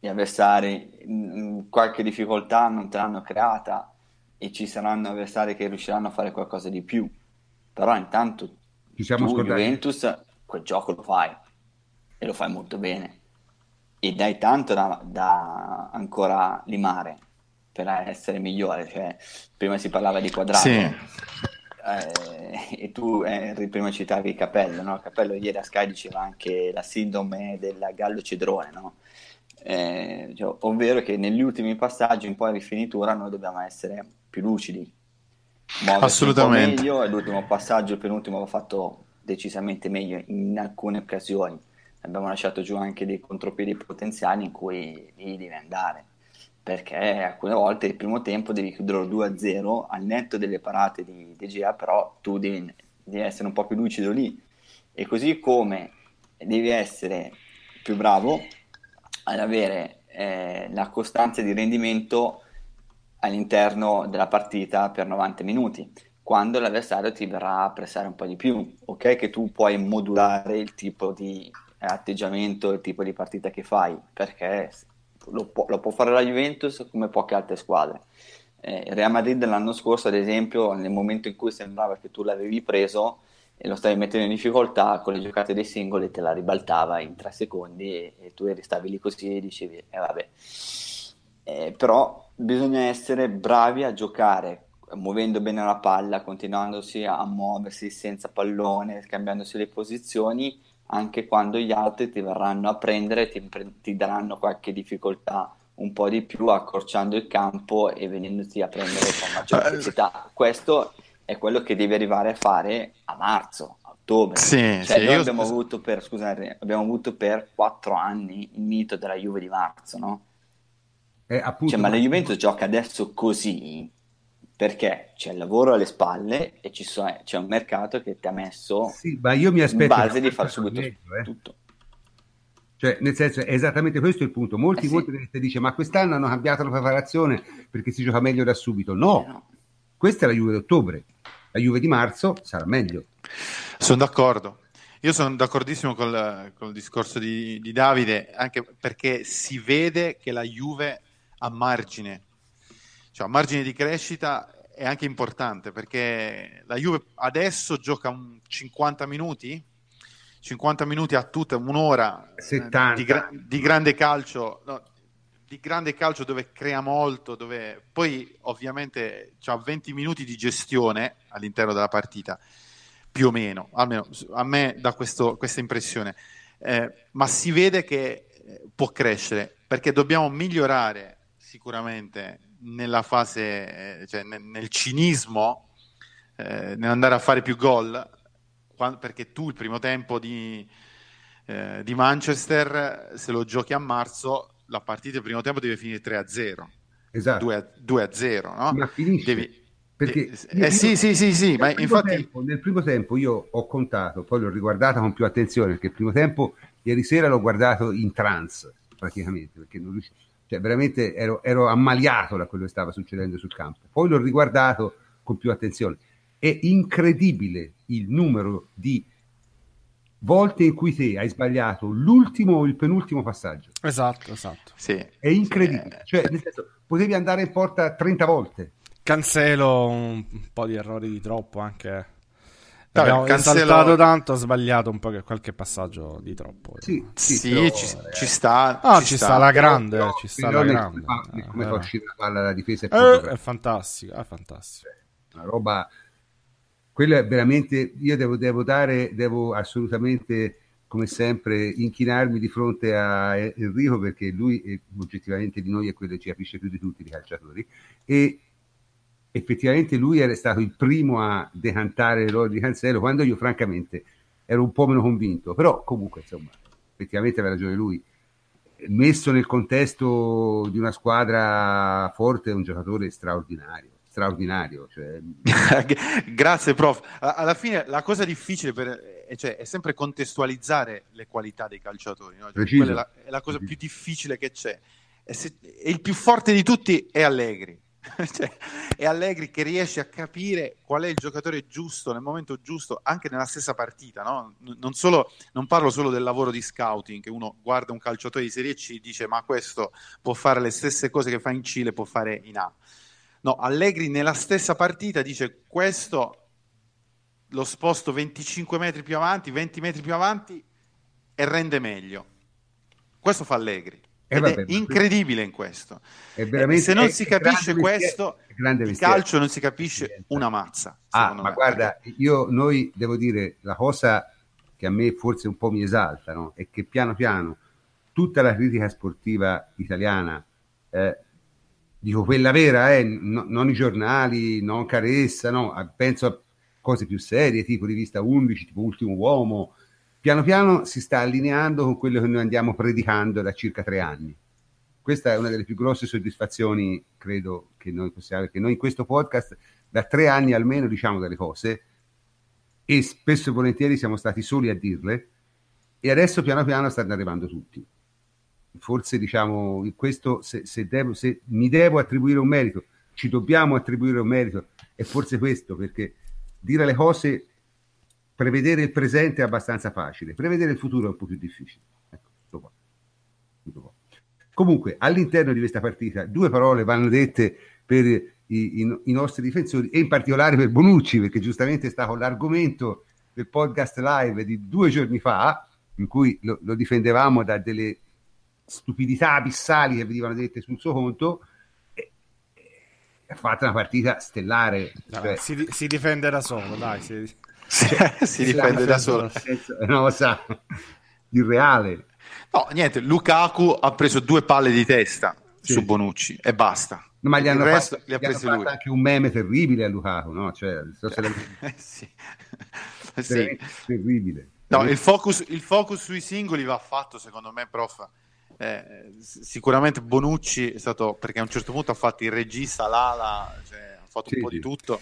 gli avversari in qualche difficoltà non te l'hanno creata e ci saranno avversari che riusciranno a fare qualcosa di più, però intanto ci siamo tu, scordati. Juventus quel gioco lo fai e lo fai molto bene e dai tanto da, da ancora limare per essere migliore, cioè, prima si parlava di quadrato. Sì. Eh, e tu eh, prima citavi Capello, no? Capello ieri a Sky diceva anche la sindrome del gallo cedrone, no? eh, cioè, ovvero che negli ultimi passaggi, un po' in rifinitura, noi dobbiamo essere più lucidi Assolutamente. meglio e l'ultimo passaggio, il penultimo, ha fatto decisamente meglio in alcune occasioni. Abbiamo lasciato giù anche dei contropiedi potenziali in cui lì devi andare perché alcune volte il primo tempo devi chiuderlo 2-0 al netto delle parate di DGA, però tu devi, devi, essere un po' più lucido lì. E così come devi essere più bravo ad avere eh, la costanza di rendimento all'interno della partita per 90 minuti, quando l'avversario ti verrà a pressare un po' di più. Ok che tu puoi modulare il tipo di atteggiamento, il tipo di partita che fai, perché lo può, lo può, fare la Juventus come poche altre squadre. Eh, Real Madrid l'anno scorso, ad esempio, nel momento in cui sembrava che tu l'avevi preso e lo stavi mettendo in difficoltà con le giocate dei singoli, te la ribaltava in tre secondi e, e tu stavi lì così e dicevi, eh vabbè. Eh, però bisogna essere bravi a giocare muovendo bene la palla, continuandosi a muoversi senza pallone, scambiandosi le posizioni anche quando gli altri ti verranno a prendere, ti, ti daranno qualche difficoltà un po' di più accorciando il campo e venendoti a prendere con maggior eh, velocità. Questo è quello che devi arrivare a fare a marzo, a ottobre. Sì, cioè, sì, noi abbiamo, avuto per, scusate, abbiamo avuto per quattro anni il mito della Juve di marzo, no? Eh, appunto, cioè, ma la Juventus gioca adesso così perché c'è il lavoro alle spalle e so, c'è un mercato che ti ha messo sì, ma io mi aspetto in base di fare subito meglio, eh. tutto. Cioè, nel senso, è esattamente questo il punto. Molti, eh sì. molti ti dice, ma quest'anno hanno cambiato la preparazione perché si gioca meglio da subito. No, eh no. questa è la Juve d'ottobre. La Juve di marzo sarà meglio. Sono d'accordo. Io sono d'accordissimo col, col discorso di, di Davide, anche perché si vede che la Juve ha margine cioè, margine di crescita è anche importante perché la Juve adesso gioca un 50 minuti 50 minuti a tutta un'ora eh, di, gra- di, grande calcio no, di grande calcio dove crea molto dove poi ovviamente ha 20 minuti di gestione all'interno della partita più o meno almeno a me dà questo, questa impressione. Eh, ma si vede che eh, può crescere perché dobbiamo migliorare sicuramente nella fase, eh, cioè nel, cinismo, eh, nell'andare a fare più gol, perché tu il primo tempo di, eh, di, Manchester, se lo giochi a marzo, la partita il primo tempo deve finire 3-0. Esatto. 2-0, no? Ma finisce. Devi, perché eh, sì, sì, sì, sì, ma infatti... Tempo, nel primo tempo io ho contato, poi l'ho riguardata con più attenzione, perché il primo tempo, ieri sera l'ho guardato in trance, praticamente, perché non riuscivo cioè, veramente ero, ero ammaliato da quello che stava succedendo sul campo. Poi l'ho riguardato con più attenzione. È incredibile il numero di volte in cui te hai sbagliato l'ultimo o il penultimo passaggio. Esatto, esatto. Sì. È incredibile. Cioè, nel senso, potevi andare in porta 30 volte. Cancelo un po' di errori di troppo anche Vabbè, Abbiamo cancelo... saltato tanto, ha sbagliato un po' che qualche passaggio di troppo. Sì, sì, sì però, ci, eh... ci, sta. No, ci, ci sta, sta, la grande, però, ci sta la grande. Come, come eh. fa uscire la palla dalla difesa? È, eh, è fantastico, è fantastico. Una roba... Quello è veramente... Io devo, devo dare, devo assolutamente, come sempre, inchinarmi di fronte a Enrico perché lui, oggettivamente, di noi è quello che ci capisce più di tutti i calciatori. E effettivamente lui era stato il primo a decantare l'oro di Cancelo, quando io francamente ero un po' meno convinto, però comunque insomma, effettivamente aveva ragione lui. Messo nel contesto di una squadra forte, è un giocatore straordinario. Straordinario, cioè... grazie prof. Alla fine la cosa difficile per, cioè, è sempre contestualizzare le qualità dei calciatori, no? cioè, è, la, è, la, cosa più difficile che c'è. E, se, e il più forte di tutti è Allegri cioè, è Allegri che riesce a capire qual è il giocatore giusto nel momento giusto, anche nella stessa partita. No? Non, solo, non, parlo solo del lavoro di scouting, che uno guarda un calciatore di Serie C e dice ma questo può fare le stesse cose che fa in Cile, può fare in A. No, Allegri nella stessa partita dice questo lo sposto 25 metri più avanti, 20 metri più avanti e rende meglio. Questo fa Allegri. Eh, vabbè, è incredibile in questo. Eh, se non si capisce questo, il calcio non si capisce una mazza. Ah, ma me. guarda, io, noi devo dire, la cosa che a me forse un po' mi esalta no? è che piano piano tutta la critica sportiva italiana eh, dico quella vera, eh, no, non i giornali, non Caressa, no, penso a cose più serie, tipo rivista 11, tipo Ultimo Uomo, piano piano si sta allineando con quello che noi andiamo predicando da circa tre anni. Questa è una delle più grosse soddisfazioni, credo, che noi possiamo, perché noi in questo podcast da tre anni almeno diciamo delle cose e spesso e volentieri siamo stati soli a dirle e adesso piano piano stanno arrivando tutti. Forse diciamo questo, se, se, devo, se mi devo attribuire un merito, ci dobbiamo attribuire un merito, è forse questo, perché dire le cose, prevedere il presente è abbastanza facile, prevedere il futuro è un po' più difficile. Ecco, tutto qua. Tutto qua. Comunque, all'interno di questa partita, due parole vanno dette per i, i, i, nostri difensori e in particolare per Bonucci, perché giustamente è stato l'argomento del podcast live di due giorni fa, in cui lo, lo difendevamo da delle stupidità abissali che venivano dette sul suo conto, ha fatto una partita stellare. Cioè... Si, si, difende da solo, dai. Si, si difende da solo. Senso, una cosa irreale. No, niente, Lukaku ha preso due palle di testa sì. su Bonucci e basta. No, ma gli hanno, fatto, gli ha gli hanno fatto, anche un meme terribile a Lukaku, no? Cioè, so se sì. sì. terribile. No, il focus, il focus, sui singoli va fatto, secondo me, prof. Eh, sicuramente Bonucci è stato perché a un certo punto ha fatto il regista, l'ala, cioè, ha fatto sì, un po' di tutto.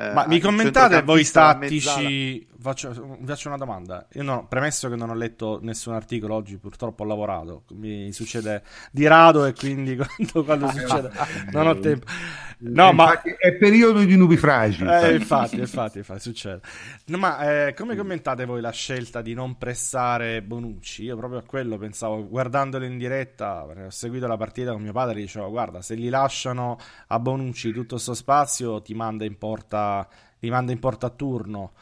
Eh, Ma mi commentate voi tattici? Faccio, faccio, una domanda. Io non, premesso che non ho letto nessun articolo oggi, purtroppo ho lavorato. Mi succede di rado e quindi quando, quando ah, succede non ho tempo. No, ma è periodo di nubifragi. Eh, infatti, infatti, infatti, succede. No, ma eh, come commentate voi la scelta di non pressare Bonucci? Io proprio a quello pensavo, guardandolo in diretta, ho seguito la partita con mio padre, dicevo, guarda, se gli lasciano a Bonucci tutto questo spazio, ti manda in porta, li manda in porta a turno.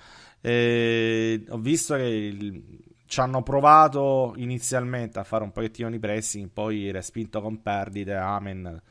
E ho visto che il, ci hanno provato inizialmente a fare un pochettino di pressing, poi respinto con perdite, amen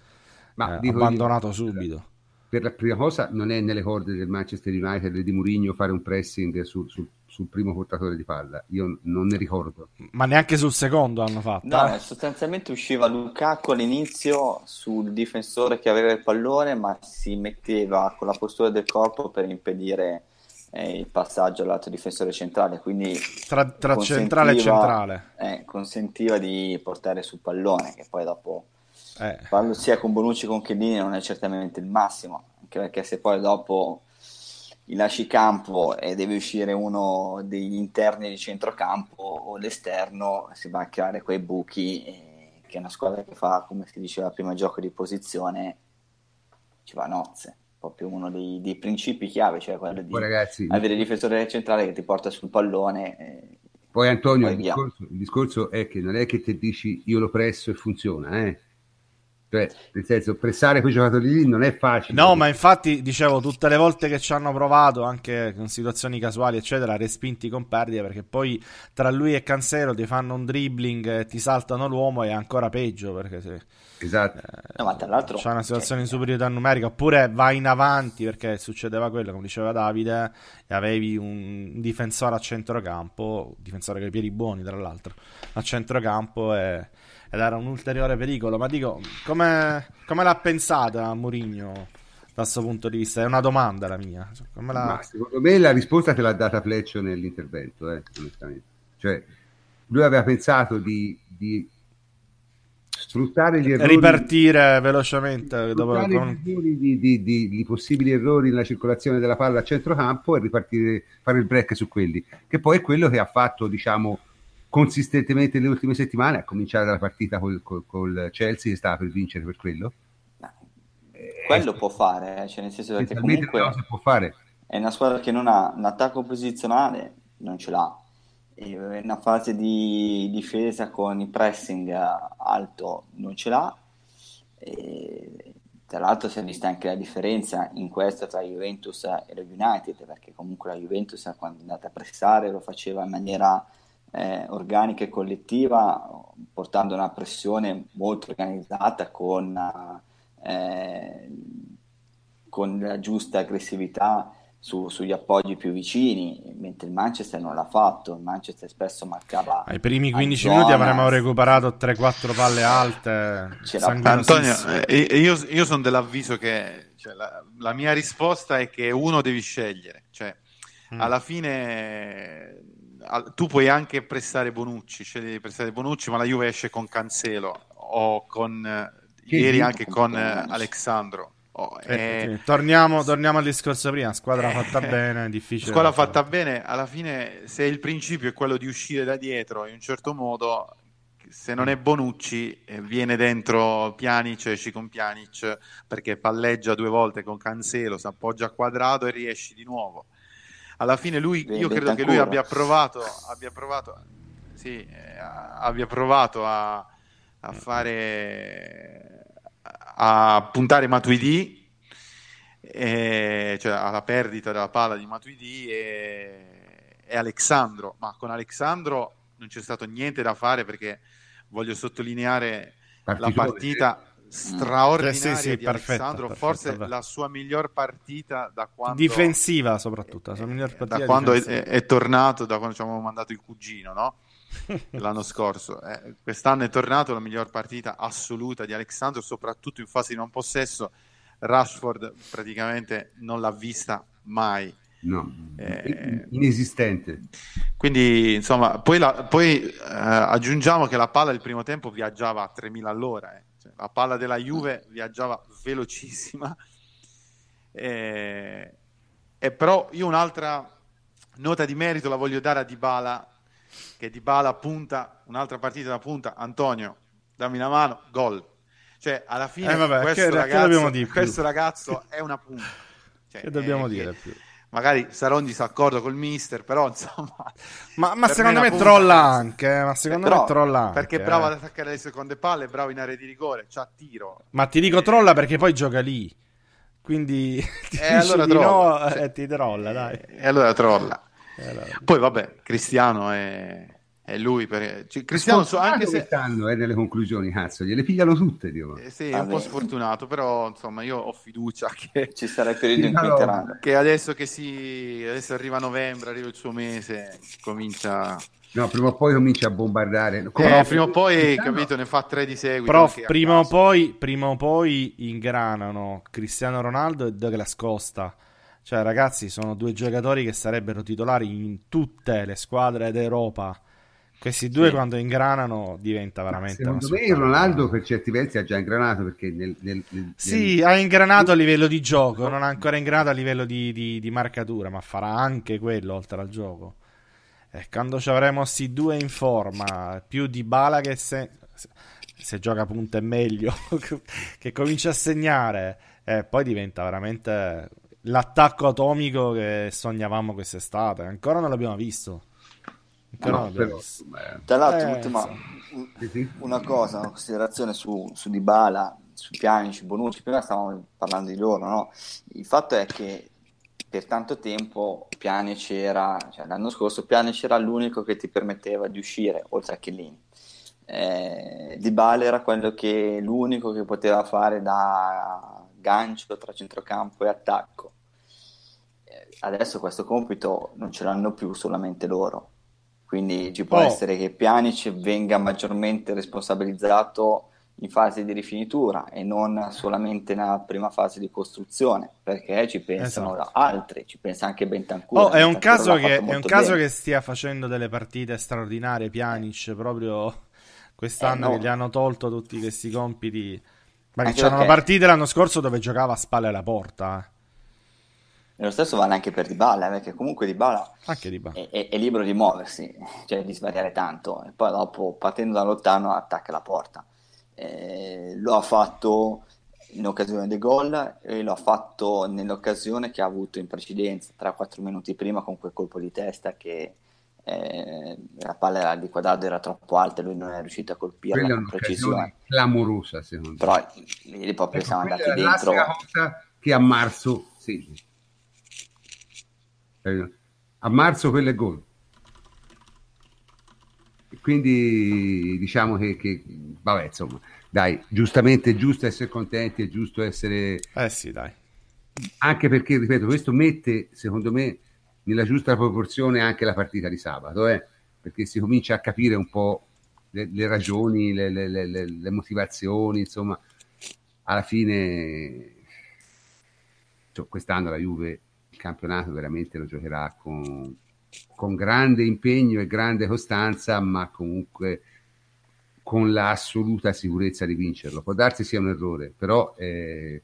ma eh, abbandonato io, subito. Per la prima cosa, non è nelle corde del Manchester United e di Mourinho fare un pressing sul, sul, sul, primo portatore di palla. Io non ne ricordo. Ma neanche sul secondo hanno fatto. No, eh? sostanzialmente usciva Lukaku all'inizio sul difensore che aveva il pallone, ma si metteva con la postura del corpo per impedire eh, il passaggio al lato difensore centrale. Quindi tra, tra centrale e centrale. Eh, consentiva di portare sul pallone, che poi dopo eh. Parlo sia con Bonucci che con Chiellini non è certamente il massimo, anche perché se poi dopo gli lasci campo e deve uscire uno degli interni di centrocampo o l'esterno, si va a creare quei buchi eh, che è una squadra che fa, come si diceva prima, gioco di posizione, ci va a nozze. Proprio uno dei, dei principi chiave, cioè quello di ragazzi, avere il difensore centrale che ti porta sul pallone. Eh, poi Antonio, il discorso, il discorso, è che non è che ti dici io lo presso e funziona, eh? Cioè, nel senso, pressare quei giocatori lì non è facile. No, ma infatti, dicevo, tutte le volte che ci hanno provato, anche con situazioni casuali, eccetera, respinti con perdita, perché poi tra lui e Cancelo ti fanno un dribbling, ti saltano l'uomo e è ancora peggio, perché se... Esatto. Eh, no, ma tra l'altro... C'è una situazione in superiorità numerica, oppure vai in avanti, perché succedeva quello, come diceva Davide, e avevi un difensore a centrocampo, difensore con i piedi buoni, tra l'altro, a centrocampo e ed era un ulteriore pericolo. Ma dico, come, come l'ha pensata Mourinho da questo punto di vista? È una domanda la mia. La... secondo me la risposta te l'ha data Fleccio nell'intervento, eh. Cioè, lui aveva pensato di, di sfruttare gli errori ripartire velocemente dopo con... di, di, di, di, possibili errori nella circolazione della palla a centrocampo e ripartire fare il break su quelli che poi è quello che ha fatto diciamo consistentemente nelle ultime settimane, a cominciare dalla partita col, col, col Chelsea che stava per vincere per quello. Eh, quello può fare, eh, cioè nel senso che comunque può fare. è una squadra che non ha un attacco posizionale, non ce l'ha, e una fase di difesa con il pressing alto non ce l'ha. E tra l'altro si è vista anche la differenza in questo tra Juventus e lo United, perché comunque la Juventus quando è andata a pressare lo faceva in maniera eh, organica e collettiva, portando una pressione molto organizzata con, eh, con la giusta aggressività su, sugli appoggi più vicini, mentre il Manchester non l'ha fatto. Il Manchester spesso marcava. Ai primi 15 minuti avremmo recuperato 3-4 palle alte. Antonio, eh, io, io sono dell'avviso che cioè, la, la, mia risposta è che uno devi scegliere. Cioè, mm. alla fine tu puoi anche prestare Bonucci, di prestare Bonucci, ma la Juve esce con Cancelo o con ieri anche con eh, Alexandro. Oh, eh, eh, torniamo, torniamo, al discorso prima, squadra fatta eh, bene, difficile. Squadra fatta bene, alla fine se il principio è quello di uscire da dietro in un certo modo, se non è Bonucci eh, viene dentro Pjanic, esci con Pjanic perché palleggia due volte con Cancelo, si appoggia a quadrato e riesci di nuovo. Alla fine lui, io credo che lui abbia provato, abbia provato, sì, eh, abbia provato a, a fare a puntare Matuidi, e, cioè alla perdita della palla di Matuidi e, e Alexandro, ma con Alexandro non c'è stato niente da fare perché voglio sottolineare Partito la partita straordinaria sì, sì, di perfetto, Alessandro, perfetto, forse perfetto. la sua miglior partita da quando difensiva soprattutto, la sua miglior partita da quando è, è, tornato, da quando ci avevamo mandato il cugino, no? l'anno scorso. Eh, quest'anno è tornato la miglior partita assoluta di Alexandro, soprattutto in fase di non possesso. Rashford praticamente non l'ha vista mai. No, eh, inesistente. Quindi, insomma, poi, la, poi eh, aggiungiamo che la palla del primo tempo viaggiava a 3000 all'ora. Eh. La palla della Juve viaggiava velocissima. Eh, e però io un'altra nota di merito la voglio dare a Dybala che Di Bala punta, un'altra partita da punta, Antonio, dammi una mano, gol. Cioè, alla fine eh vabbè, questo, che, ragazzo, che questo ragazzo è una punta. Cioè, che dobbiamo dire più? Magari sarò in disaccordo col mister, però insomma... Ma, ma secondo me, trolla anche, eh, ma secondo eh, me trolla anche. Perché è bravo eh. ad attaccare le seconde palle, bravo in area di rigore, c'ha tiro. Ma ti dico trolla perché poi gioca lì. Quindi ti eh, allora trolla. No, cioè, ti trolla, dai. E allora trolla. Poi vabbè, Cristiano è, è lui. Per... Cioè, Cristiano so, anche se stanno eh, nelle conclusioni, cazzo, gliele pigliano tutte. Eh, sì, è un po' sfortunato, però insomma io ho fiducia che ci sarà il periodo in cui allora, Che adesso che si adesso arriva novembre, arriva il suo mese, comincia No, prima o poi comincia a bombardare. Eh, prima o poi, capito, ne fa tre di seguito. Prof, prima o, poi, prima o poi ingranano Cristiano Ronaldo e Douglas Costa cioè, ragazzi, sono due giocatori che sarebbero titolari in tutte le squadre d'Europa. Questi due, sì. quando ingranano, diventa veramente. Secondo me, Ronaldo per certi versi ha già ingranato. Perché nel, nel, nel, sì, ha ingranato a livello di gioco, non ha ancora ingranato a livello di, di, di marcatura, ma farà anche quello oltre al gioco. E quando ci avremo questi due in forma, più di Bala che se, se, se gioca punta è meglio, che comincia a segnare, e poi diventa veramente l'attacco atomico che sognavamo quest'estate. Ancora non l'abbiamo visto. No, però. Tra l'altro, eh, ultima, una cosa, una considerazione su, su Dybala, su Pjanic, Bonucci, prima stavamo parlando di loro, no? Il fatto è che per tanto tempo Pjanic era, cioè l'anno scorso Pjanic era l'unico che ti permetteva di uscire, oltre a Chiellini. Eh, Dybala era quello che l'unico che poteva fare da gancio tra centrocampo e attacco adesso questo compito non ce l'hanno più solamente loro. Quindi ci può oh. essere che Pjanic venga maggiormente responsabilizzato in fase di rifinitura e non solamente nella prima fase di costruzione, perché ci pensano esatto. altri, ci pensa anche Bentancur. Oh, è un, caso che, è un caso che, stia facendo delle partite straordinarie Pjanic proprio quest'anno eh, no. che gli hanno tolto tutti questi compiti. Ma c'erano perché... partite l'anno scorso dove giocava a spalle alla porta. E lo stesso vale anche per Dybala, eh, perché comunque Dybala, Dybala. È, è, è, libero di muoversi, cioè di svariare tanto, e poi dopo partendo da lontano attacca la porta. Eh, lo ha fatto in occasione del gol e lo ha fatto nell'occasione che ha avuto in precedenza, 3-4 minuti prima, con quel colpo di testa che eh, la palla era di quadrato era troppo alta e lui non è riuscito a colpirla Quella con precisione. clamorosa, secondo me. Però lì proprio ecco, siamo andati dentro. cosa che a marzo, sì, a marzo quello è gol. Quindi diciamo che, che, vabbè, insomma, dai, giustamente è giusto essere contenti, è giusto essere... Eh sì, dai. anche perché, ripeto, questo mette, secondo me, nella giusta proporzione anche la partita di sabato, eh? perché si comincia a capire un po' le, le ragioni, le, le, le, motivazioni, insomma, alla fine cioè, quest'anno la Juve il campionato veramente lo giocherà con, con grande impegno e grande costanza, ma comunque con l'assoluta sicurezza di vincerlo. Può darsi sia un errore, però eh,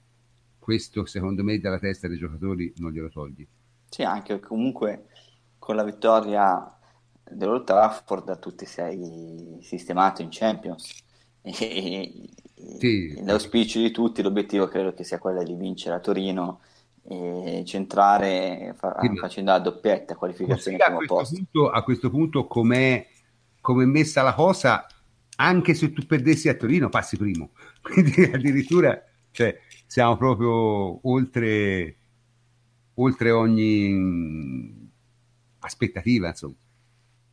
questo secondo me dalla testa dei giocatori non glielo togli. Sì, anche comunque con la vittoria dell'Old Trafford tutti sei sistemato in Champions. E, sì. L'auspicio di tutti, l'obiettivo credo che sia quello di vincere a Torino e centrare fa, sì, facendo la doppietta qualificazione a questo, punto, a questo punto com'è, com'è messa la cosa anche se tu perdessi a Torino passi primo. Quindi addirittura cioè, siamo proprio oltre oltre ogni aspettativa insomma.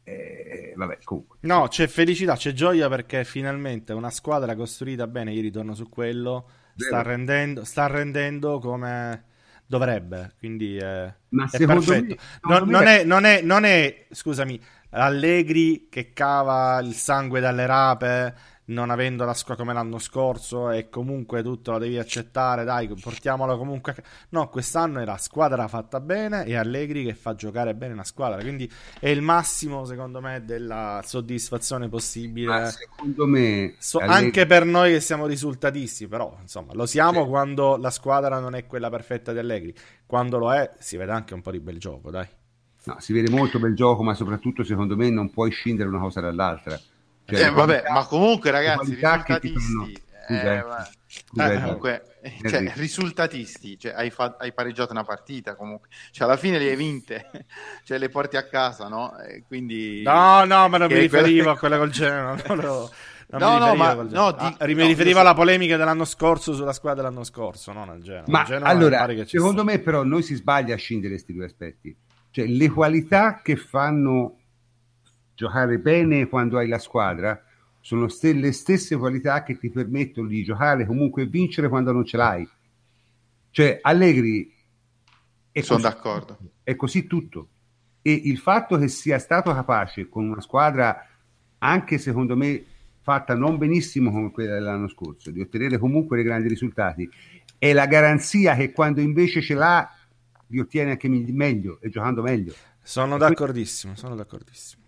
Eh, vabbè, comunque. No, c'è felicità, c'è gioia perché finalmente una squadra costruita bene, io ritorno su quello, sta rendendo, sta rendendo come dovrebbe, quindi è, Ma è perfetto. Me, non, non, è, non, è, non è, scusami, Allegri che cava il sangue dalle rape non avendo la squadra come l'anno scorso e comunque tutto lo devi accettare, dai, portiamolo comunque. No, quest'anno è la squadra fatta bene e Allegri che fa giocare bene una squadra, quindi è il massimo secondo me della soddisfazione possibile. Ma secondo me so, Allegri... anche per noi che siamo risultatisti, però insomma, lo siamo sì. quando la squadra non è quella perfetta di Allegri. Quando lo è, si vede anche un po' di bel gioco, dai. No, si vede molto bel gioco, ma soprattutto secondo me non puoi scindere una cosa dall'altra cioè, eh, vabbè, ma comunque, ragazzi, risultatisti. Eh, Scusa, eh, comunque, cioè, risultatisti, cioè, hai, fa- hai, pareggiato una partita comunque, cioè, alla fine le hai vinte, cioè, le porti a casa, no? E quindi... No, no, ma non mi riferivo quella... a quella col Genoa. Non no, no, ma no, di, ah, mi no, riferivo alla polemica dell'anno scorso sulla squadra dell'anno scorso, non al Genoa. Ma Genoa allora, secondo me, però, noi si sbaglia a scindere questi due aspetti. Cioè, le qualità che fanno giocare bene quando hai la squadra sono st- le stesse qualità che ti permettono di giocare comunque e vincere quando non ce l'hai. Cioè, Allegri è sono così, d'accordo. È così tutto. E il fatto che sia stato capace con una squadra, anche secondo me fatta non benissimo come quella dell'anno scorso, di ottenere comunque dei grandi risultati, è la garanzia che quando invece ce l'ha, li ottiene anche meglio e giocando meglio. Sono d'accordissimo, sono d'accordissimo.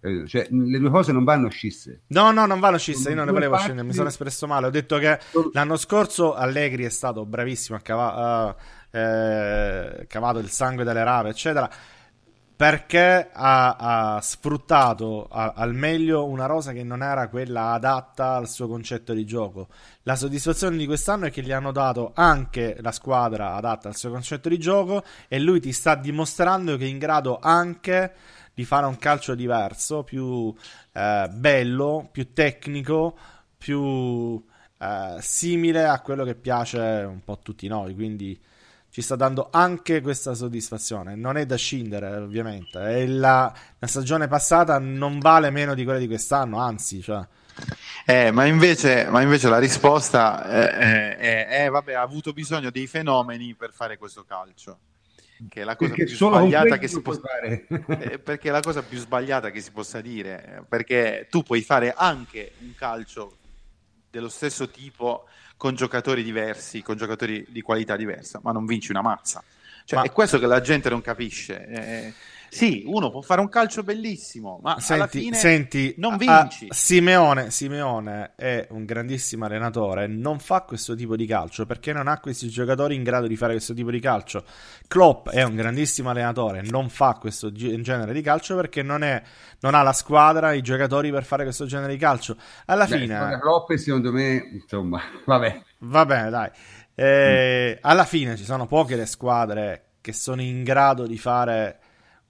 Cioè, le due cose non vanno scisse. No, no, non vanno scisse. Io non ne volevo scendere, mi sono espresso male. Ho detto che l'anno scorso Allegri è stato bravissimo a cava- uh, eh, cavato il sangue dalle rave, eccetera. Perché ha, ha sfruttato a, al meglio una rosa che non era quella adatta al suo concetto di gioco. La soddisfazione di quest'anno è che gli hanno dato anche la squadra adatta al suo concetto di gioco e lui ti sta dimostrando che è in grado anche di fare un calcio diverso, più eh, bello, più tecnico, più eh, simile a quello che piace un po' a tutti noi. Quindi ci sta dando anche questa soddisfazione. Non è da scindere, ovviamente. La, la, stagione passata non vale meno di quella di quest'anno, anzi, cioè. Eh, ma, invece, ma, invece, la risposta è, è, è, vabbè, ha avuto bisogno dei fenomeni per fare questo calcio che è la cosa perché più sbagliata che si può fare. Eh, perché è la cosa più sbagliata che si possa dire, perché tu puoi fare anche un calcio dello stesso tipo con giocatori diversi, con giocatori di qualità diversa, ma non vinci una mazza. Cioè, ma... È questo che la gente non capisce. Eh, sì, uno può fare un calcio bellissimo, ma senti, alla fine senti, non vinci. A, Simeone, Simeone è un grandissimo allenatore, non fa questo tipo di calcio perché non ha questi giocatori in grado di fare questo tipo di calcio. Klopp è un grandissimo allenatore, non fa questo genere di calcio perché non, è, non ha la squadra, i giocatori per fare questo genere di calcio. Alla Beh, fine... Klopp secondo me, insomma, vabbè. Va bene, dai. Eh, mm. Alla fine ci sono poche le squadre che sono in grado di fare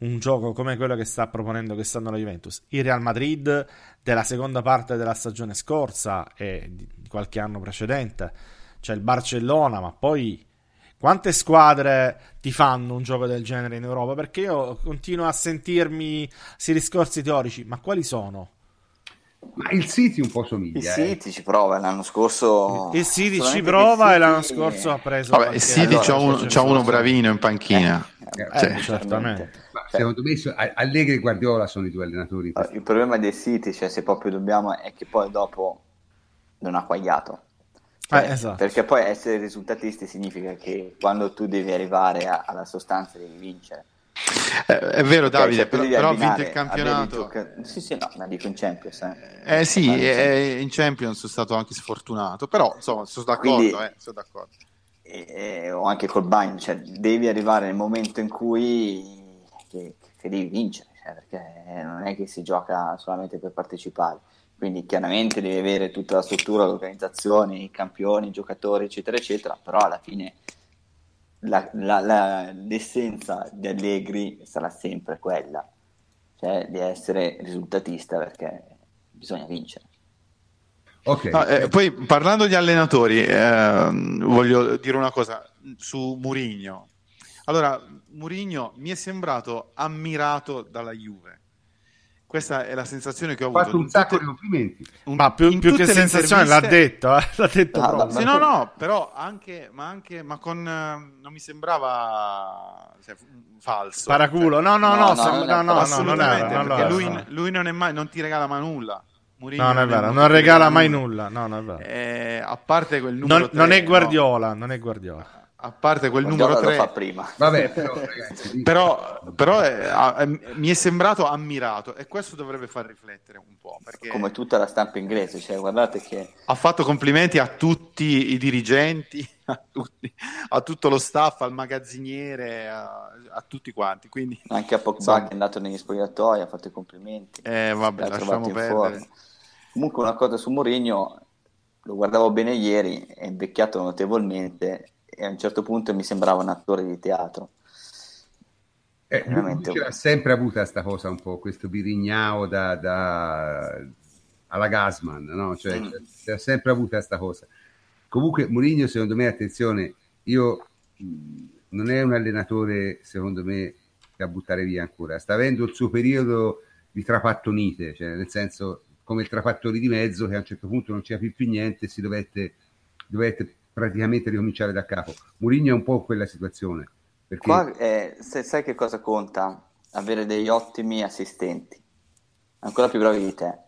un gioco come quello che sta proponendo quest'anno la Juventus. Il Real Madrid della seconda parte della stagione scorsa e di qualche anno precedente, c'è il Barcellona, ma poi quante squadre ti fanno un gioco del genere in Europa? Perché io continuo a sentirmi questi discorsi teorici, ma quali sono? Ma il City un po' somiglia. Il eh. City ci prova l'anno scorso. Il City ci prova che e l'anno City- scorso ha preso. Vabbè, il City allora, c'ha, uno, c'è c'ha uno bravino in panchina. Eh, Eh, Sì. certamente. Cioè, secondo me Allegri e Guardiola sono i due allenatori. in allora, il problema del City, cioè se proprio dobbiamo, è che poi dopo non ha quagliato. Cioè, Eh, esatto. Perché poi essere risultatisti significa che quando tu devi arrivare a- alla sostanza devi vincere. Eh, è vero, Ok, Davide, cioè, però, però ha vinto il dei campionato. gioca- Sì, sì, no, ma dico in Champions. Eh, Eh sì, Ma non so. eh, in Champions sono stato anche sfortunato, però insomma sono d'accordo, Quindi- eh, sono d'accordo. e- e- o anche col Bayern, cioè devi arrivare nel momento in cui che, devi vincere, cioè, perché non è che si gioca solamente per partecipare, quindi chiaramente devi avere tutta la struttura, l'organizzazione, i campioni, i giocatori, eccetera, eccetera, però alla fine la- la- la- l'essenza di Allegri sarà sempre quella, cioè di essere risultatista perché bisogna vincere. Ok, No, eh, poi parlando di allenatori, ehm, voglio dire una cosa su Murigno. Allora, Murigno mi è sembrato ammirato dalla Juve. Questa è la sensazione che ho ho avuto. fatto un sacco di complimenti. un- Ma più, più che sensazione l'ha detto, eh? l'ha detto Ah, proprio. Sì, no, no, però anche, ma anche, ma con, eh, non mi sembrava cioè, falso. Paraculo, no, no, No, no, no, no, no, no, Assolutamente, lui, no. lui non, è mai, non ti regala mai nulla. Mourinho No, non è vero, non regala mai nulla, no, non è vero. Eh, a parte quel numero Non, tre, non è no? Guardiola, non è Guardiola. A parte quel Guardiola numero lo fa 3 prima. Vabbè, però, ragazzi, però, però ah, eh, mi è sembrato ammirato e questo dovrebbe far riflettere un po' perché come tutta la stampa inglese, cioè guardate che ha fatto complimenti a tutti i dirigenti a, tutti- a tutto lo staff al magazziniere a, a tutti quanti quindi anche a Pogba Insomma. che è andato negli spogliatoi ha fatto i complimenti, eh, vabbè lasciamo in perdere forma. Comunque una cosa su Mourinho, lo guardavo bene ieri, è invecchiato notevolmente e a un certo punto mi sembrava un attore di teatro. Eh, lui veramente- l'ha sempre avuta sta cosa un po', questo birignao da, da- alla Gasman, no? Cioè, Mm. l'ha sempre avuta sta cosa. Comunque Mourinho, secondo me, attenzione, io mh, non è un allenatore, secondo me, da buttare via ancora. Sta avendo il suo periodo di trapattonite, cioè nel senso come il trapattoni di mezzo che a un certo punto non c'era più, più niente si dovette, dovette praticamente ricominciare da capo. Mourinho è un po' quella situazione. Perché Qua eh, se- sai che cosa conta? Avere degli ottimi assistenti, ancora più bravi di te.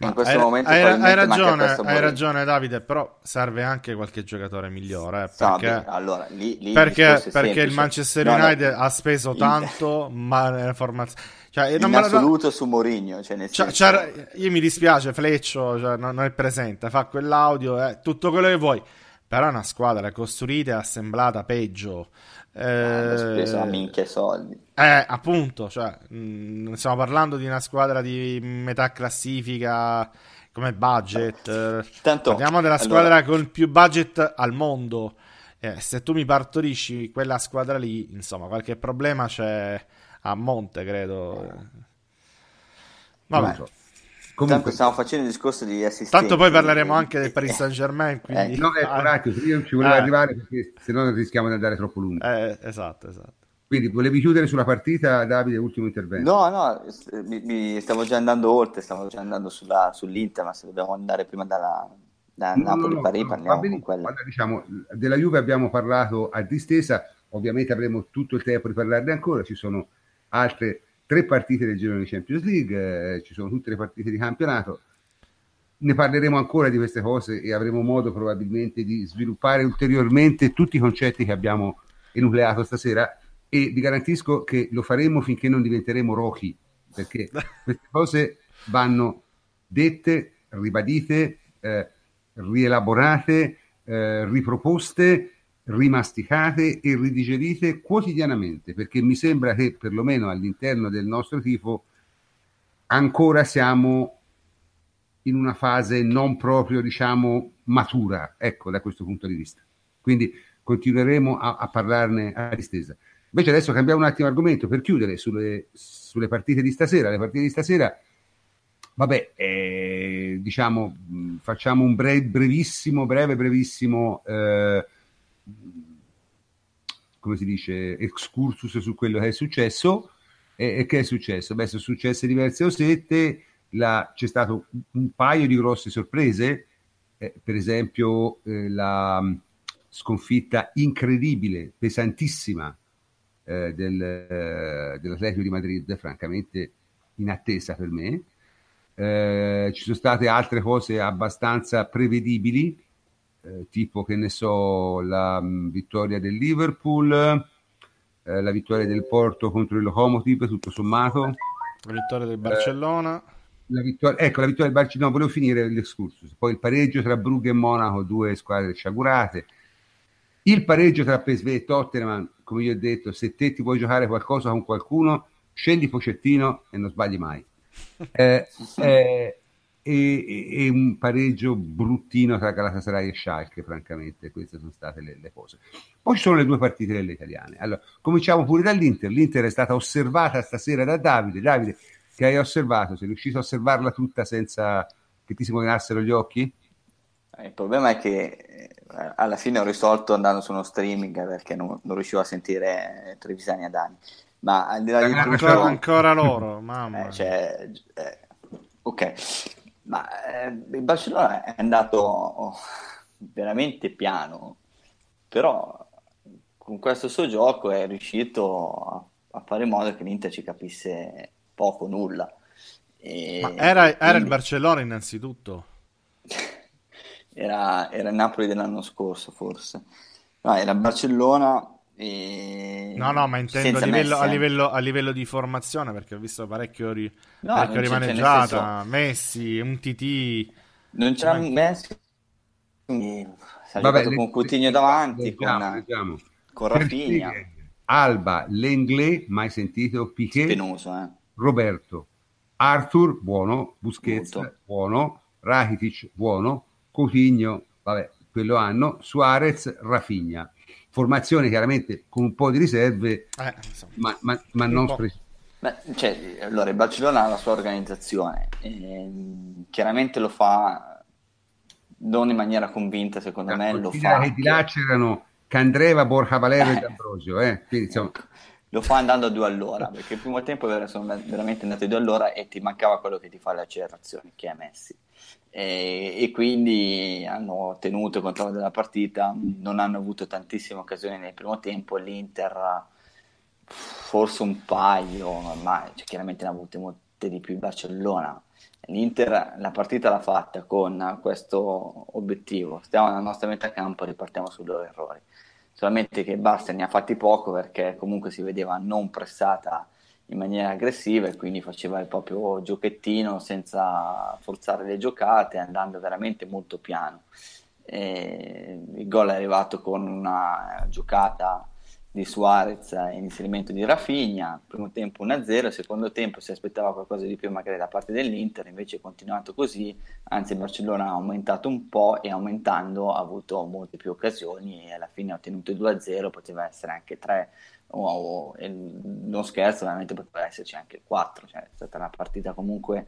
In questo hai, momento hai- hai ragione, hai ragione Davide, però serve anche qualche giocatore migliore, eh, perché, allora, lì- lì il perché, è perché il. Manchester No, no, United ha speso in- tanto, ma nella formazione... Cioè, non in lo- assoluto su Mourinho, cioè C'ha- senso- c'ha- io mi dispiace, Fleccio cioè, non, non è presente, fa quell'audio, eh, tutto quello che vuoi, però è una squadra costruita e assemblata peggio. Eh, hanno speso a minchia soldi. eh, appunto, cioè, mh, stiamo parlando di una squadra di metà classifica come budget. eh, Tanto, parliamo della allora- squadra con il più budget al mondo. Eh, se tu mi partorisci quella squadra lì, insomma, qualche problema c'è a monte, credo. non Vabbè. So. Tanto Comunque, stiamo facendo il discorso di assistenti. Tanto poi parleremo anche del Eh, Paris Saint Germain. Quindi... eh, no, ecco, Ah, un attimo, io non ci volevo Eh. arrivare perché se no rischiamo di andare troppo lungo. eh, esatto, esatto. Quindi volevi chiudere sulla partita, Davide, ultimo intervento. No, no, mi, mi- stavo già andando oltre, stavo già andando sulla- sull'Inter, ma se dobbiamo andare prima dalla, da No, no, Napoli-Parì, no, parliamo va benissimo. con quella. Guarda, diciamo, della Juve abbiamo parlato a distesa, ovviamente avremo tutto il tempo di parlarne ancora, ci sono altre tre partite del girone di Champions League, eh, ci sono tutte le partite di campionato, ne parleremo ancora di queste cose e avremo modo probabilmente di sviluppare ulteriormente tutti i concetti che abbiamo enucleato stasera e vi garantisco che lo faremo finché non diventeremo rochi, perché queste cose vanno dette, ribadite, eh, rielaborate, eh, riproposte, rimasticate e ridigerite quotidianamente, perché mi sembra che perlomeno all'interno del nostro tifo ancora siamo in una fase non proprio, diciamo, matura, ecco, da questo punto di vista. Quindi continueremo a, a parlarne a distesa. Invece adesso cambiamo un attimo argomento per chiudere sulle, sulle partite di stasera. Le partite di stasera, vabbè, eh, diciamo, facciamo un bre- brevissimo, breve, brevissimo, eh, come si dice, excursus su quello che è successo. E, e che è successo? Beh, sono successe diverse cosette. la, c'è stato un paio di grosse sorprese, eh, per esempio eh, la mm, sconfitta incredibile, pesantissima eh, del, eh, dell'Atletico di Madrid, francamente inattesa per me. Eh, ci sono state altre cose abbastanza prevedibili, eh, tipo che ne so, la mh, mm, vittoria del Liverpool, eh, la vittoria del Porto contro il Locomotive, tutto sommato. La vittoria del Barcellona. La vittoria, ecco, la vittoria del Barcellona, volevo finire l'escursus. Poi il pareggio tra Brugge e Monaco, due squadre sciagurate. Il pareggio tra PSV e Tottenham, come io ho detto, se te ti vuoi giocare qualcosa con qualcuno, scendi Pocettino e non sbagli mai. Eh, eh, e, e, un pareggio bruttino tra Galatasaray e Schalke, francamente, queste sono state le, le, cose. Poi ci sono le due partite delle italiane. Allora, cominciamo pure dall'Inter. L'Inter è stata osservata stasera da Davide. Davide, che hai osservato? Sei riuscito a osservarla tutta senza che ti si movinassero gli occhi? Eh, il problema è che eh, alla fine ho risolto andando su uno streaming perché non, non riuscivo a sentire Trevisani a Dani. Ma al di là di tutto, ancora, ancora loro, mamma. Eh, cioè, eh, ok, ma eh, il Barcellona è andato veramente piano, però con questo suo gioco è riuscito a, a fare in modo che l'Inter ci capisse poco o nulla. E era, quindi... era, il Barcellona innanzitutto? era, era il Napoli dell'anno scorso forse. No, era il Barcellona e... No, no, ma intendo a livello, a, livello, a livello, di formazione, perché ho visto parecchio, ri... no, parecchio rimaneggiata, senso... Messi, un TT. Non c'era ma... Messi, Vabbè, le... con Coutinho davanti, leggiamo, con, leggiamo. con Rafinha. Alba, Lenglet, mai sentito, Piquet, Spinoso, eh. Roberto, Arthur, buono, Busquets, Molto. buono, Rakitic, buono, Coutinho, vabbè, quello hanno, Suarez, Rafinha formazione chiaramente con un po' di riserve, eh, ma, ma, ma non spre- Beh, cioè, allora, il Barcellona ha la sua organizzazione, e, chiaramente lo fa non in maniera convinta, secondo me lo fa. Che di là c'erano Candreva, Borja Valero eh. e D'Ambrosio, eh? Quindi, insomma... ecco. Lo fa andando a due all'ora, perché il primo tempo sono veramente andati a due all'ora e ti mancava quello che ti fa le accelerazioni, che è Messi e, e, quindi hanno tenuto il controllo della partita, non hanno avuto tantissime occasioni nel primo tempo, l'Inter forse un paio, ma cioè, chiaramente ne ha avute molte di più il Barcellona. L'Inter la partita l'ha fatta con questo obiettivo, stiamo nella nostra metà campo e ripartiamo sui loro errori. Solamente che Barça ne ha fatti poco perché comunque si vedeva non pressata in maniera aggressiva e quindi faceva il proprio giochettino senza forzare le giocate, andando veramente molto piano. E il gol è arrivato con una giocata di Suarez in inserimento di Rafinha, primo tempo 1-0, secondo tempo si aspettava qualcosa di più magari da parte dell'Inter, invece è continuato così, anzi il Barcellona ha aumentato un po' e aumentando ha avuto molte più occasioni e alla fine ha ottenuto 2-0, poteva essere anche 3 o, o non scherzo, veramente poteva esserci anche 4, cioè è stata una partita comunque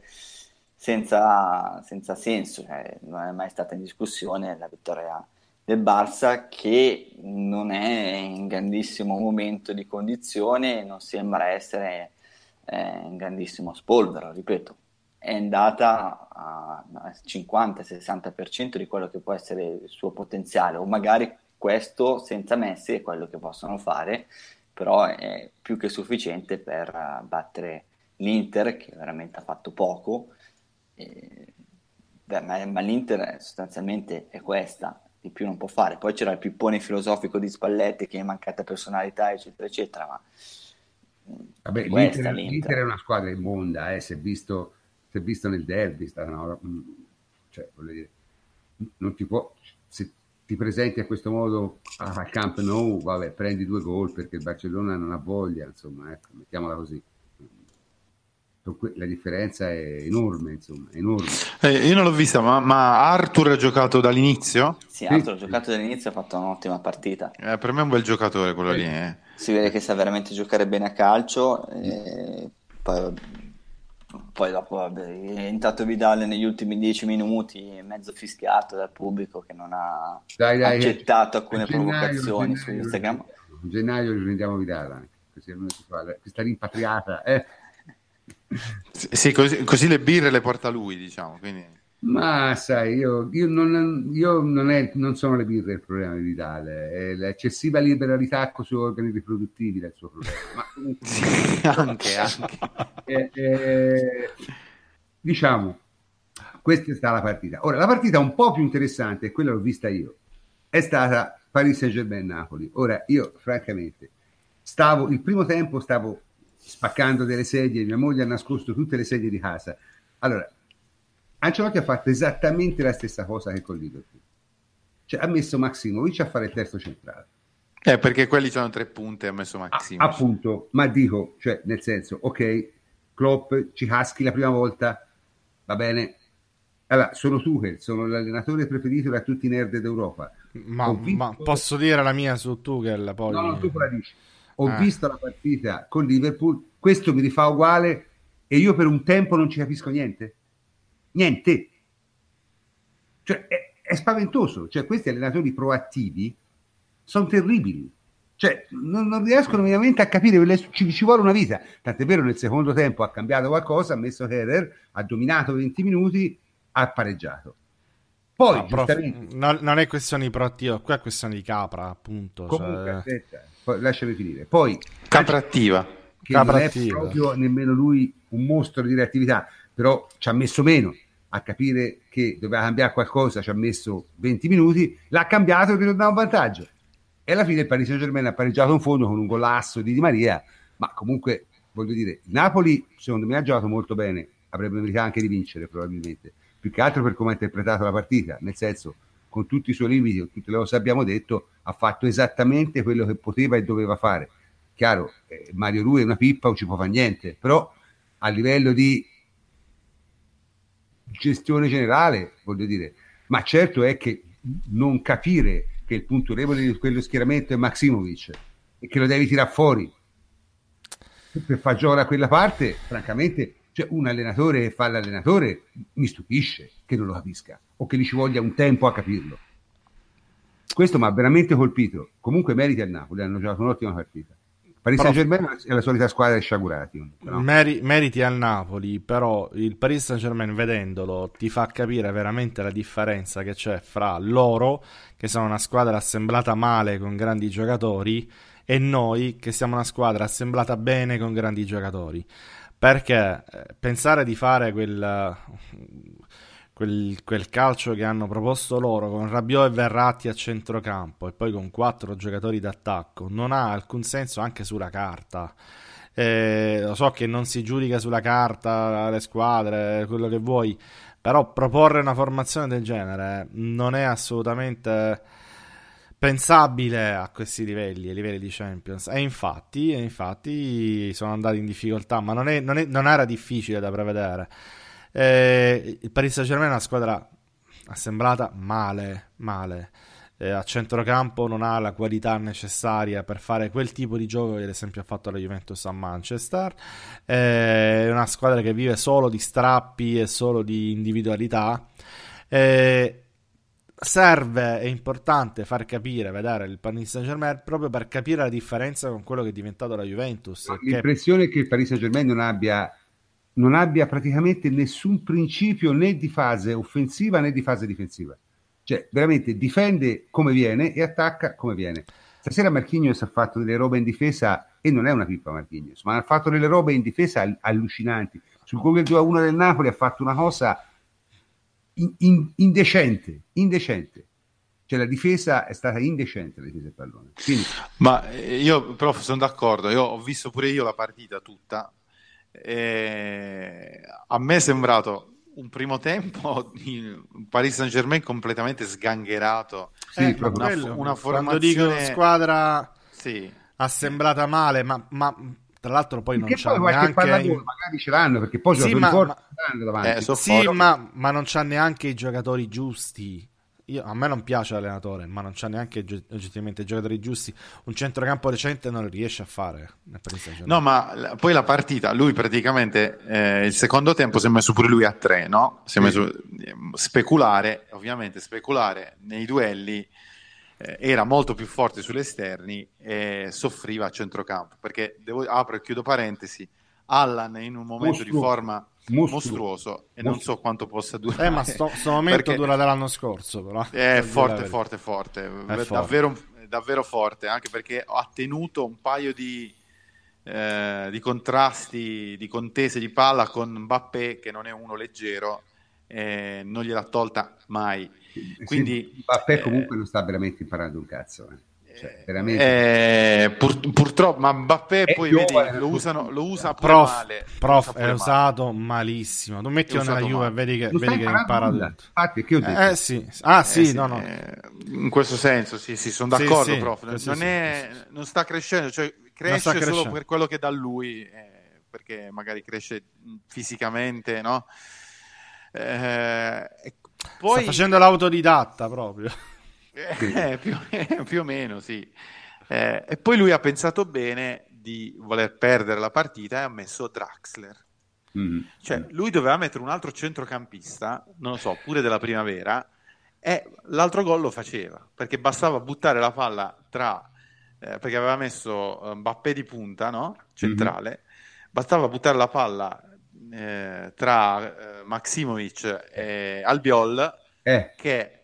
senza, senza senso, cioè, non è mai stata in discussione la vittoria del Barça che non è in grandissimo momento di condizione, non sembra essere eh, in grandissimo spolvero, ripeto, è andata al 50-60% di quello che può essere il suo potenziale o magari questo senza Messi è quello che possono fare però è più che sufficiente per eh, battere l'Inter che veramente ha fatto poco. E, beh, ma, ma, l'Inter sostanzialmente è questa, di più non può fare. Poi c'era il pippone filosofico di Spalletti che è mancata personalità, eccetera, eccetera, ma Vabbè, l'Inter, l'Inter. è una squadra immonda, eh, si, è visto, si è visto nel derby, sta una, mm, cioè, dire, non ti può, se ti presenti a questo modo a Camp Nou, vabbè, prendi due gol perché il Barcellona non ha voglia, insomma, ecco, mettiamola così. La differenza è enorme, insomma, enorme. Eh, io non l'ho vista, ma, ma, Arthur ha giocato dall'inizio? Sì, Arthur sì. ha giocato dall'inizio ha fatto un'ottima partita. Eh, per me è un bel giocatore quello sì. lì. Eh. Si vede che sa veramente giocare bene a calcio. E poi poi dopo vabbè, è entrato Vidal negli ultimi dieci minuti, mezzo fischiato dal pubblico che non ha dai, dai, accettato alcune gennaio, provocazioni gennaio, su Instagram. In gennaio riprendiamo Vidal questa rimpatriata. Eh. Sì, così, così, le birre le porta lui, diciamo. Quindi... Ma sai, io, io, non, io non, è, non, sono le birre il problema di Vitale, è l'eccessiva liberalità sui organi riproduttivi del suo problema. Ma comunque, anche, anche. Eh, eh, diciamo, questa è stata la partita. Ora, la partita un po' più interessante, e quella l'ho vista io, è stata Paris Saint-Germain-Napoli. Ora, io francamente, stavo, il primo tempo stavo spaccando delle sedie, mia moglie ha nascosto tutte le sedie di casa. Allora, Ancelotti ha fatto esattamente la stessa cosa che con Liverpool. Cioè, ha messo Maximovic a fare il terzo centrale. Eh, perché quelli hanno tre punte, ha messo Maximovic. Ah, appunto, ma dico, cioè, nel senso, ok, Klopp ci caschi la prima volta, va bene. Allora, sono Tuchel, sono l'allenatore preferito da tutti i nerd d'Europa. Ma, ma, posso dire la mia su Tuchel? Poi... No, no, tu la dici. Ho ah. visto la partita con Liverpool, questo mi rifà uguale e io per un tempo non ci capisco niente. Niente. Cioè, è, è spaventoso. Cioè, questi allenatori proattivi sono terribili. Cioè, non, non riescono veramente a capire, ci, ci, vuole una vita. Tant'è vero, nel secondo tempo ha cambiato qualcosa, ha messo Herer, ha dominato 20 minuti, ha pareggiato. Poi, no, giustamente... no, non è questione di proattivo, qua è questione di capra, appunto. Comunque, cioè... aspetta, lasciami finire. Poi, capra attiva. Che capra non attiva. è proprio nemmeno lui un mostro di reattività, però ci ha messo meno a capire che doveva cambiare qualcosa, ci ha messo 20 minuti, l'ha cambiato e tornava un vantaggio. E alla fine il Paris Saint Germain ha pareggiato un fondo con un golasso di Di Maria, ma comunque voglio dire, Napoli secondo me ha giocato molto bene, avrebbe meritato anche di vincere probabilmente più che altro per come ha interpretato la partita, nel senso con tutti i suoi limiti, con tutte le cose che abbiamo detto, ha fatto esattamente quello che poteva e doveva fare. Chiaro, eh, Mario Rui è una pippa, non ci può fare niente, però a livello di gestione generale, voglio dire, ma certo è che non capire che il punto debole di quello schieramento è Maximovic e che lo devi tirare fuori per far giocare a quella parte, francamente cioè, un allenatore che fa l'allenatore mi stupisce che non lo capisca o che gli ci voglia un tempo a capirlo. Questo mi ha veramente colpito. Comunque meriti al Napoli, hanno giocato un'ottima partita. Paris Saint Germain è la solita squadra di sciagurati. No? Meri, meriti al Napoli, però il Paris Saint Germain vedendolo ti fa capire veramente la differenza che c'è fra loro, che sono una squadra assemblata male con grandi giocatori, e noi che siamo una squadra assemblata bene con grandi giocatori. Perché eh, pensare di fare quel, quel, quel, calcio che hanno proposto loro con Rabiot e Verratti a centrocampo e poi con quattro giocatori d'attacco non ha alcun senso anche sulla carta. Eh, lo so che non si giudica sulla carta le squadre, quello che vuoi, però proporre una formazione del genere non è assolutamente pensabile a questi livelli, ai livelli di Champions. E infatti, e infatti sono andati in difficoltà, ma non, è, non, è, non era difficile da prevedere. Eh, il Paris Saint-Germain è una squadra assemblata male, male. Eh, a centrocampo non ha la qualità necessaria per fare quel tipo di gioco che ad esempio ha fatto la Juventus a Manchester. Eh, è una squadra che vive solo di strappi e solo di individualità. Eh, serve, è importante far capire, vedere il Paris Saint Germain proprio per capire la differenza con quello che è diventato la Juventus. L'impressione che... è che il Paris Saint Germain non abbia, non abbia praticamente nessun principio né di fase offensiva né di fase difensiva. Cioè, veramente difende come viene e attacca come viene. Stasera Marquinhos ha fatto delle robe in difesa e non è una pippa Marquinhos, ma ha fatto delle robe in difesa allucinanti. Sul gol 2-1 del Napoli ha fatto una cosa in, in, indecente, indecente. Cioè la difesa è stata indecente, la difesa del pallone. Quindi... Ma eh, io, prof, sono d'accordo, io ho visto pure io la partita tutta. E a me è sembrato un primo tempo in Paris Saint Germain completamente sgangherato. Sì, eh, una, una formazione... Quando dico squadra sì. assemblata male, ma, ma tra l'altro poi perché non c'è neanche... In... magari ce l'hanno perché poi sì, ma, ma... Eh, sì ma, ma, non c'ha neanche i giocatori giusti. Io, a me non piace l'allenatore, ma non c'ha neanche oggettivamente i giocatori giusti. Un centrocampo recente non riesce a fare. No, ma poi la partita, lui praticamente eh, il secondo tempo si è messo pure lui a tre, no? Si è messo eh, speculare, ovviamente speculare nei duelli eh, era molto più forte sugli esterni e soffriva a centrocampo perché devo, apro e chiudo parentesi Allan in un momento Mostruoso. di forma Mostruoso. mostruoso e non so quanto possa durare. Eh, ma sto, sto momento Perché dura dell'anno scorso, però. È la forte, forte, forte, forte. Davvero, davvero forte, anche perché ha tenuto un paio di, eh, di contrasti, di contese di palla con Mbappé, che non è uno leggero, e non gliel'ha tolta mai. Quindi, Sì, Mbappé eh, comunque non sta veramente imparando un cazzo. eh. Cioè, veramente. Eh, pur- purtroppo, ma Mbappé È poi vedi, lo, usano, lo usa pure Prof, male. lo prof usa pure è male. usato malissimo. È usato nella Juve e male. vedi che, non vedi che impara nulla. tutto. Infatti, che ho detto? Eh sì, ah sì, Eh, no, no. eh, in questo senso, sì, sì, sono Sì, d'accordo, sì, prof. sì, non, sì, è- sì, sì. non sta crescendo, cioè cresce sta solo crescendo. per quello che dà lui, eh, perché magari cresce fisicamente, no? Eh, poi, Sta facendo l'autodidatta proprio. eh, più, più o meno, sì. Eh, e poi lui ha pensato bene di voler perdere la partita e ha messo Draxler. Mm. Cioè, lui doveva mettere un altro centrocampista, non lo so, pure della primavera, e l'altro gol lo faceva, perché bastava buttare la palla tra, eh, perché aveva messo eh, Mbappé di punta, no? Centrale, bastava buttare la palla eh, tra eh, Maximovic e Albiol, Eh, che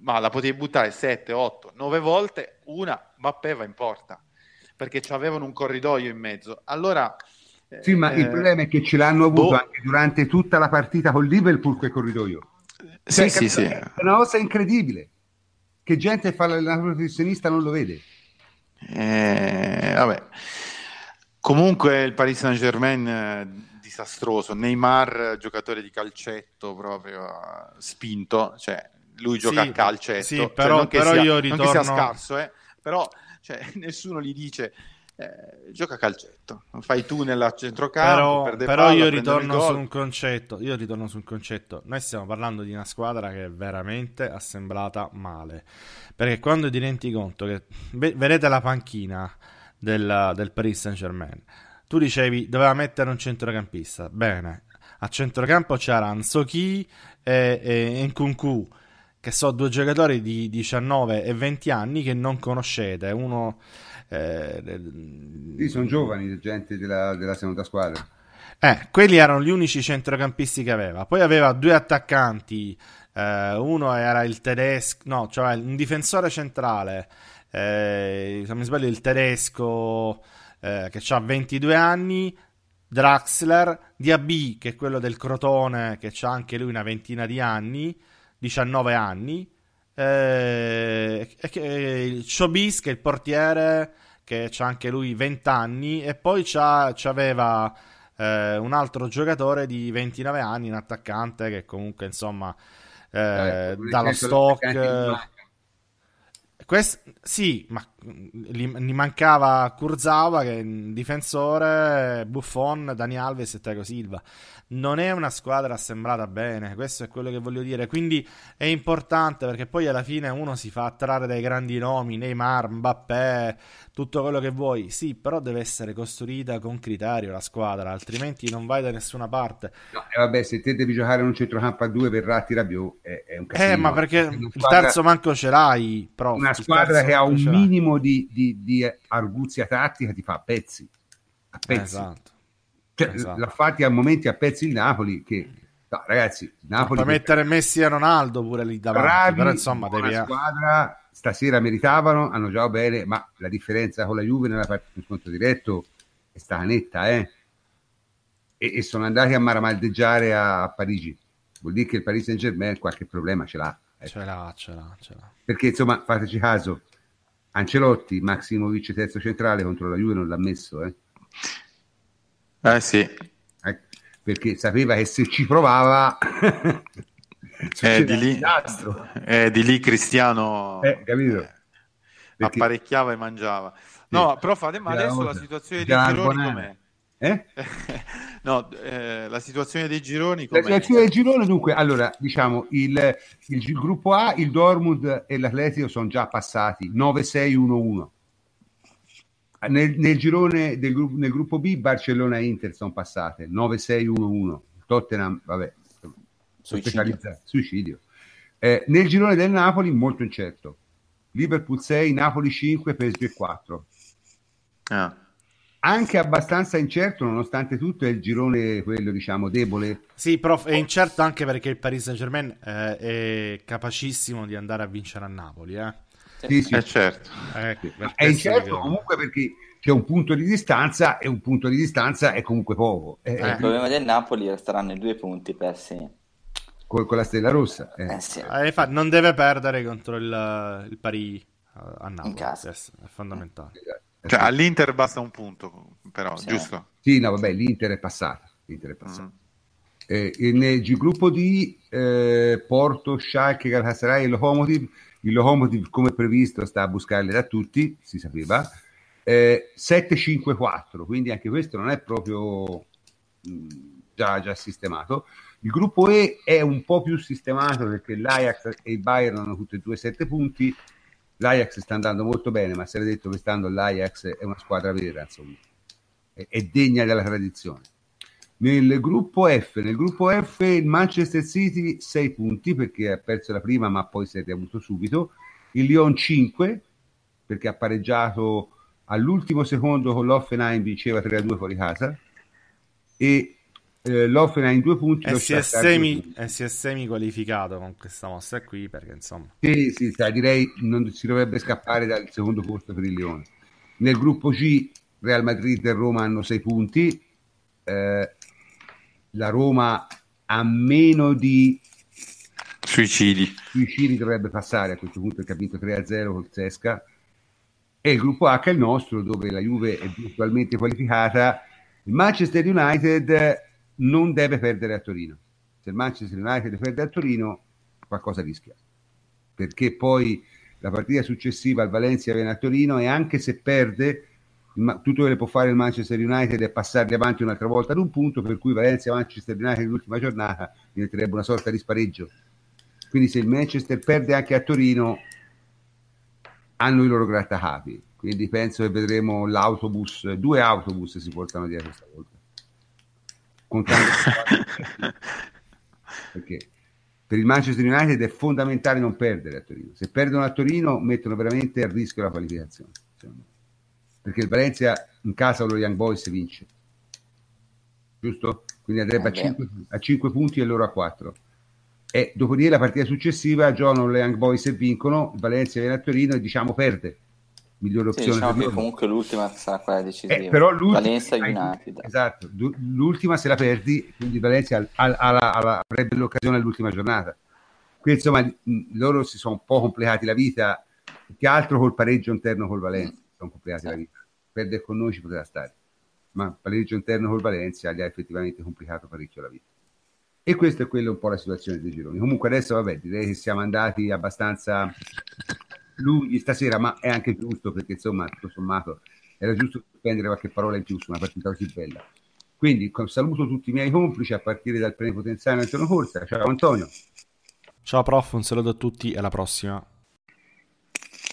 ma la potevi buttare 7, 8, 9 volte, una Mbappé va in porta, perché avevano un corridoio in mezzo. Allora... sì, ma eh, il problema è che ce l'hanno avuto boh. anche durante tutta la partita con Liverpool quel corridoio. Sì, Cioè, sì, sì. È una cosa incredibile. Che gente fa l'allenatore professionista non lo vede. Eh, vabbè. Comunque il Paris Saint-Germain eh, disastroso, Neymar giocatore di calcetto proprio eh, spinto, cioè lui gioca Sì, a calcetto, sì, Cioè, però- che però sia, io non che sia ritorno- scarso, eh, però cioè, nessuno gli dice eh, gioca a calcetto, fai tu nella centrocampo, Però, però palla, io ritorno su un concetto. Io ritorno su un concetto. Noi stiamo parlando di una squadra che è veramente assemblata male. Perché quando ti rendi conto che ve- vedete la panchina del, del Paris Saint Germain, tu dicevi doveva mettere un centrocampista. Bene, a centrocampo c'era Ansochi e, e Nkunku, che sono due giocatori di 19 e 20 anni che non conoscete. Uno. eh, Sì, sono giovani, gente della, della seconda squadra. eh, quelli erano gli unici centrocampisti che aveva. Poi aveva due attaccanti. eh, uno era il tedesco, no, cioè un difensore centrale. eh, se non mi sbaglio, il tedesco eh, che ha 22 anni. Draxler, Diaby, che è quello del Crotone, che ha anche lui una ventina di anni, 19 anni. eh, e il Chobis, che è il portiere, che ha anche lui 20 anni. E poi c'aveva eh, un altro giocatore di 29 anni, un attaccante che comunque insomma eh, Dai, dallo stock attaccanti non eh, manca. Quest- sì ma gli, gli mancava Kurzawa che è un difensore Buffon, Dani Alves e Thiago Silva. Non è una squadra assemblata bene questo è quello che voglio dire. Quindi è importante perché poi alla fine uno si fa attrarre dai grandi nomi Neymar, Mbappé tutto quello che vuoi. Sì però deve essere costruita con criterio la squadra altrimenti non vai da nessuna parte. No, e vabbè, se te devi giocare in un centrocampo a due per Ratti Rabiot è, è un casino. eh ma perché il terzo manco ce l'hai prof, una squadra che ha un minimo di, di- di arguzia tattica ti fa a pezzi. A pezzi. esatto Cioè, esatto. L'ha fatti a momenti a pezzi il Napoli che... No, ragazzi, Napoli... Puoi mettere Messi e Ronaldo pure lì davanti, bravi, però insomma devi... squadra, stasera meritavano, hanno giocato bene, ma la differenza con la Juve nella partita in scontro diretto è stata netta, eh? E, e sono andati a maramaldeggiare a, a Parigi. Vuol dire che il Paris Saint Germain qualche problema ce l'ha. Ecco. Ce l'ha, ce l'ha, ce l'ha. Perché insomma, fateci caso, Ancelotti, Maximovic terzo centrale contro la Juve non l'ha messo, eh? Eh sì, Ecco, perché sapeva che se ci provava eh, succedeva di, lì, disastro. eh, di lì Cristiano Eh, capito? eh, Perché- apparecchiava e mangiava. No, Sì. però fate, ma Era adesso la situazione gironi Arbonara. com'è? Eh? no, eh, la situazione dei gironi La com'è? situazione del girone, dunque, allora, diciamo, il, il gi- gruppo A, il Dortmund e l'Atletico sono già passati 9-6-1-1. Nel, nel girone del gruppo, nel gruppo B, Barcellona e Inter sono passate 9-6-1-1. Tottenham, vabbè, Suicidio. specializzato- suicidio. Eh, nel girone del Napoli, molto incerto. Liverpool 6, Napoli 5, PSV 4. Ah. Anche abbastanza incerto, nonostante tutto, è il girone quello, diciamo, debole. Sì, prof, è incerto anche perché il Paris Saint-Germain eh, è capacissimo di andare a vincere a Napoli, eh. Sì, sì. Eh, certo. Eh, è incerto comunque perché c'è un punto di distanza e un punto di distanza è comunque poco. Eh, il problema del Napoli resteranno i due punti persi con, con la stella rossa. Eh. Eh, sì. eh, non deve perdere contro il, il Pari a Napoli, è fondamentale. Esatto. Cioè, all'Inter basta un punto, però, sì. giusto? Sì, no, vabbè, l'Inter è passata. L'Inter è passata. Mm. Eh, nel gruppo D, eh, Porto, Schalke, Galatasaray e Lokomotiv. Il Lokomotiv, come previsto, sta a buscarle da tutti, si sapeva. Eh, 7-5-4, quindi anche questo non è proprio mh, mm, già, già sistemato. Il gruppo E è un po' più sistemato perché l'Ajax e il Bayern hanno tutti e due 7 punti l'Ajax sta andando molto bene, ma si era detto quest'anno l'Ajax è una squadra vera, insomma, è, è degna della tradizione. Nel gruppo F, nel gruppo F il Manchester City 6 punti perché ha perso la prima ma poi si è riavuto subito, il Lyon 5 perché ha pareggiato all'ultimo secondo con l'Offenheim vinceva 3-2 fuori casa. E eh, l'Offenheim due punti e si, è semi, e si è semi qualificato con questa mossa qui perché insomma. Sì, sì, sai, direi non si dovrebbe scappare dal secondo posto per il Lione. Nel gruppo C Real Madrid e Roma hanno sei punti. Eh, la Roma a meno di suicidi. Suicidi dovrebbe passare a questo punto è capito 3-0 col Sesca e il gruppo H è il nostro dove la Juve è virtualmente qualificata. Il Manchester United non deve perdere a Torino. Se il Manchester United perde a Torino, qualcosa rischia. Perché poi la partita successiva al Valencia viene a Torino e anche se perde, tutto quello che può fare il Manchester United è passarli avanti un'altra volta ad un punto, per cui Valencia-Manchester United l'ultima giornata diventerebbe una sorta di spareggio. Quindi se il Manchester perde anche a Torino, hanno i loro grattacapi. Quindi penso che vedremo l'autobus, due autobus si portano dietro stavolta contando perché per il Manchester United è fondamentale non perdere a Torino. Se perdono a Torino mettono veramente a rischio la qualificazione. Perché il Valencia in casa lo Young Boys vince. Giusto? Quindi andrebbe eh a 5, punti e loro a 4. E dopodiché la partita successiva giocano le Young Boys e vincono, il Valencia viene a Torino e diciamo perde migliore opzione. Sì, diciamo comunque l'ultima sarà quella decisiva. Eh, però Valencia United. Esatto, l'ultima se la perdi, quindi Valencia al, al, al, avrebbe l'occasione all'ultima giornata. Quindi insomma loro si sono un po' complicati la vita, che altro col pareggio interno col Valencia, si sono complicati sì. la vita. Perdere con noi ci poteva stare, ma il pareggio interno col Valencia gli ha effettivamente complicato parecchio la vita. E questa è quella un po' la situazione dei gironi. Comunque adesso vabbè, direi che siamo andati abbastanza lunghi stasera, ma è anche giusto perché insomma, tutto sommato, era giusto spendere qualche parola in più su una partita così bella. Quindi saluto tutti i miei complici a partire dal plenipotenziario Antonio Corsa. Ciao Antonio. Ciao prof, un saluto a tutti e alla prossima.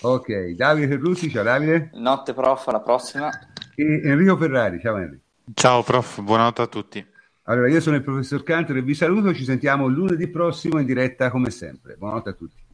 Ok, Davide Ferrucci, ciao Davide. Notte prof, alla prossima. E Enrico Ferrari, ciao Enrico. Ciao prof, buonanotte a tutti. Allora, io sono il professor Cantor e vi saluto, ci sentiamo lunedì prossimo in diretta come sempre. Buonanotte a tutti.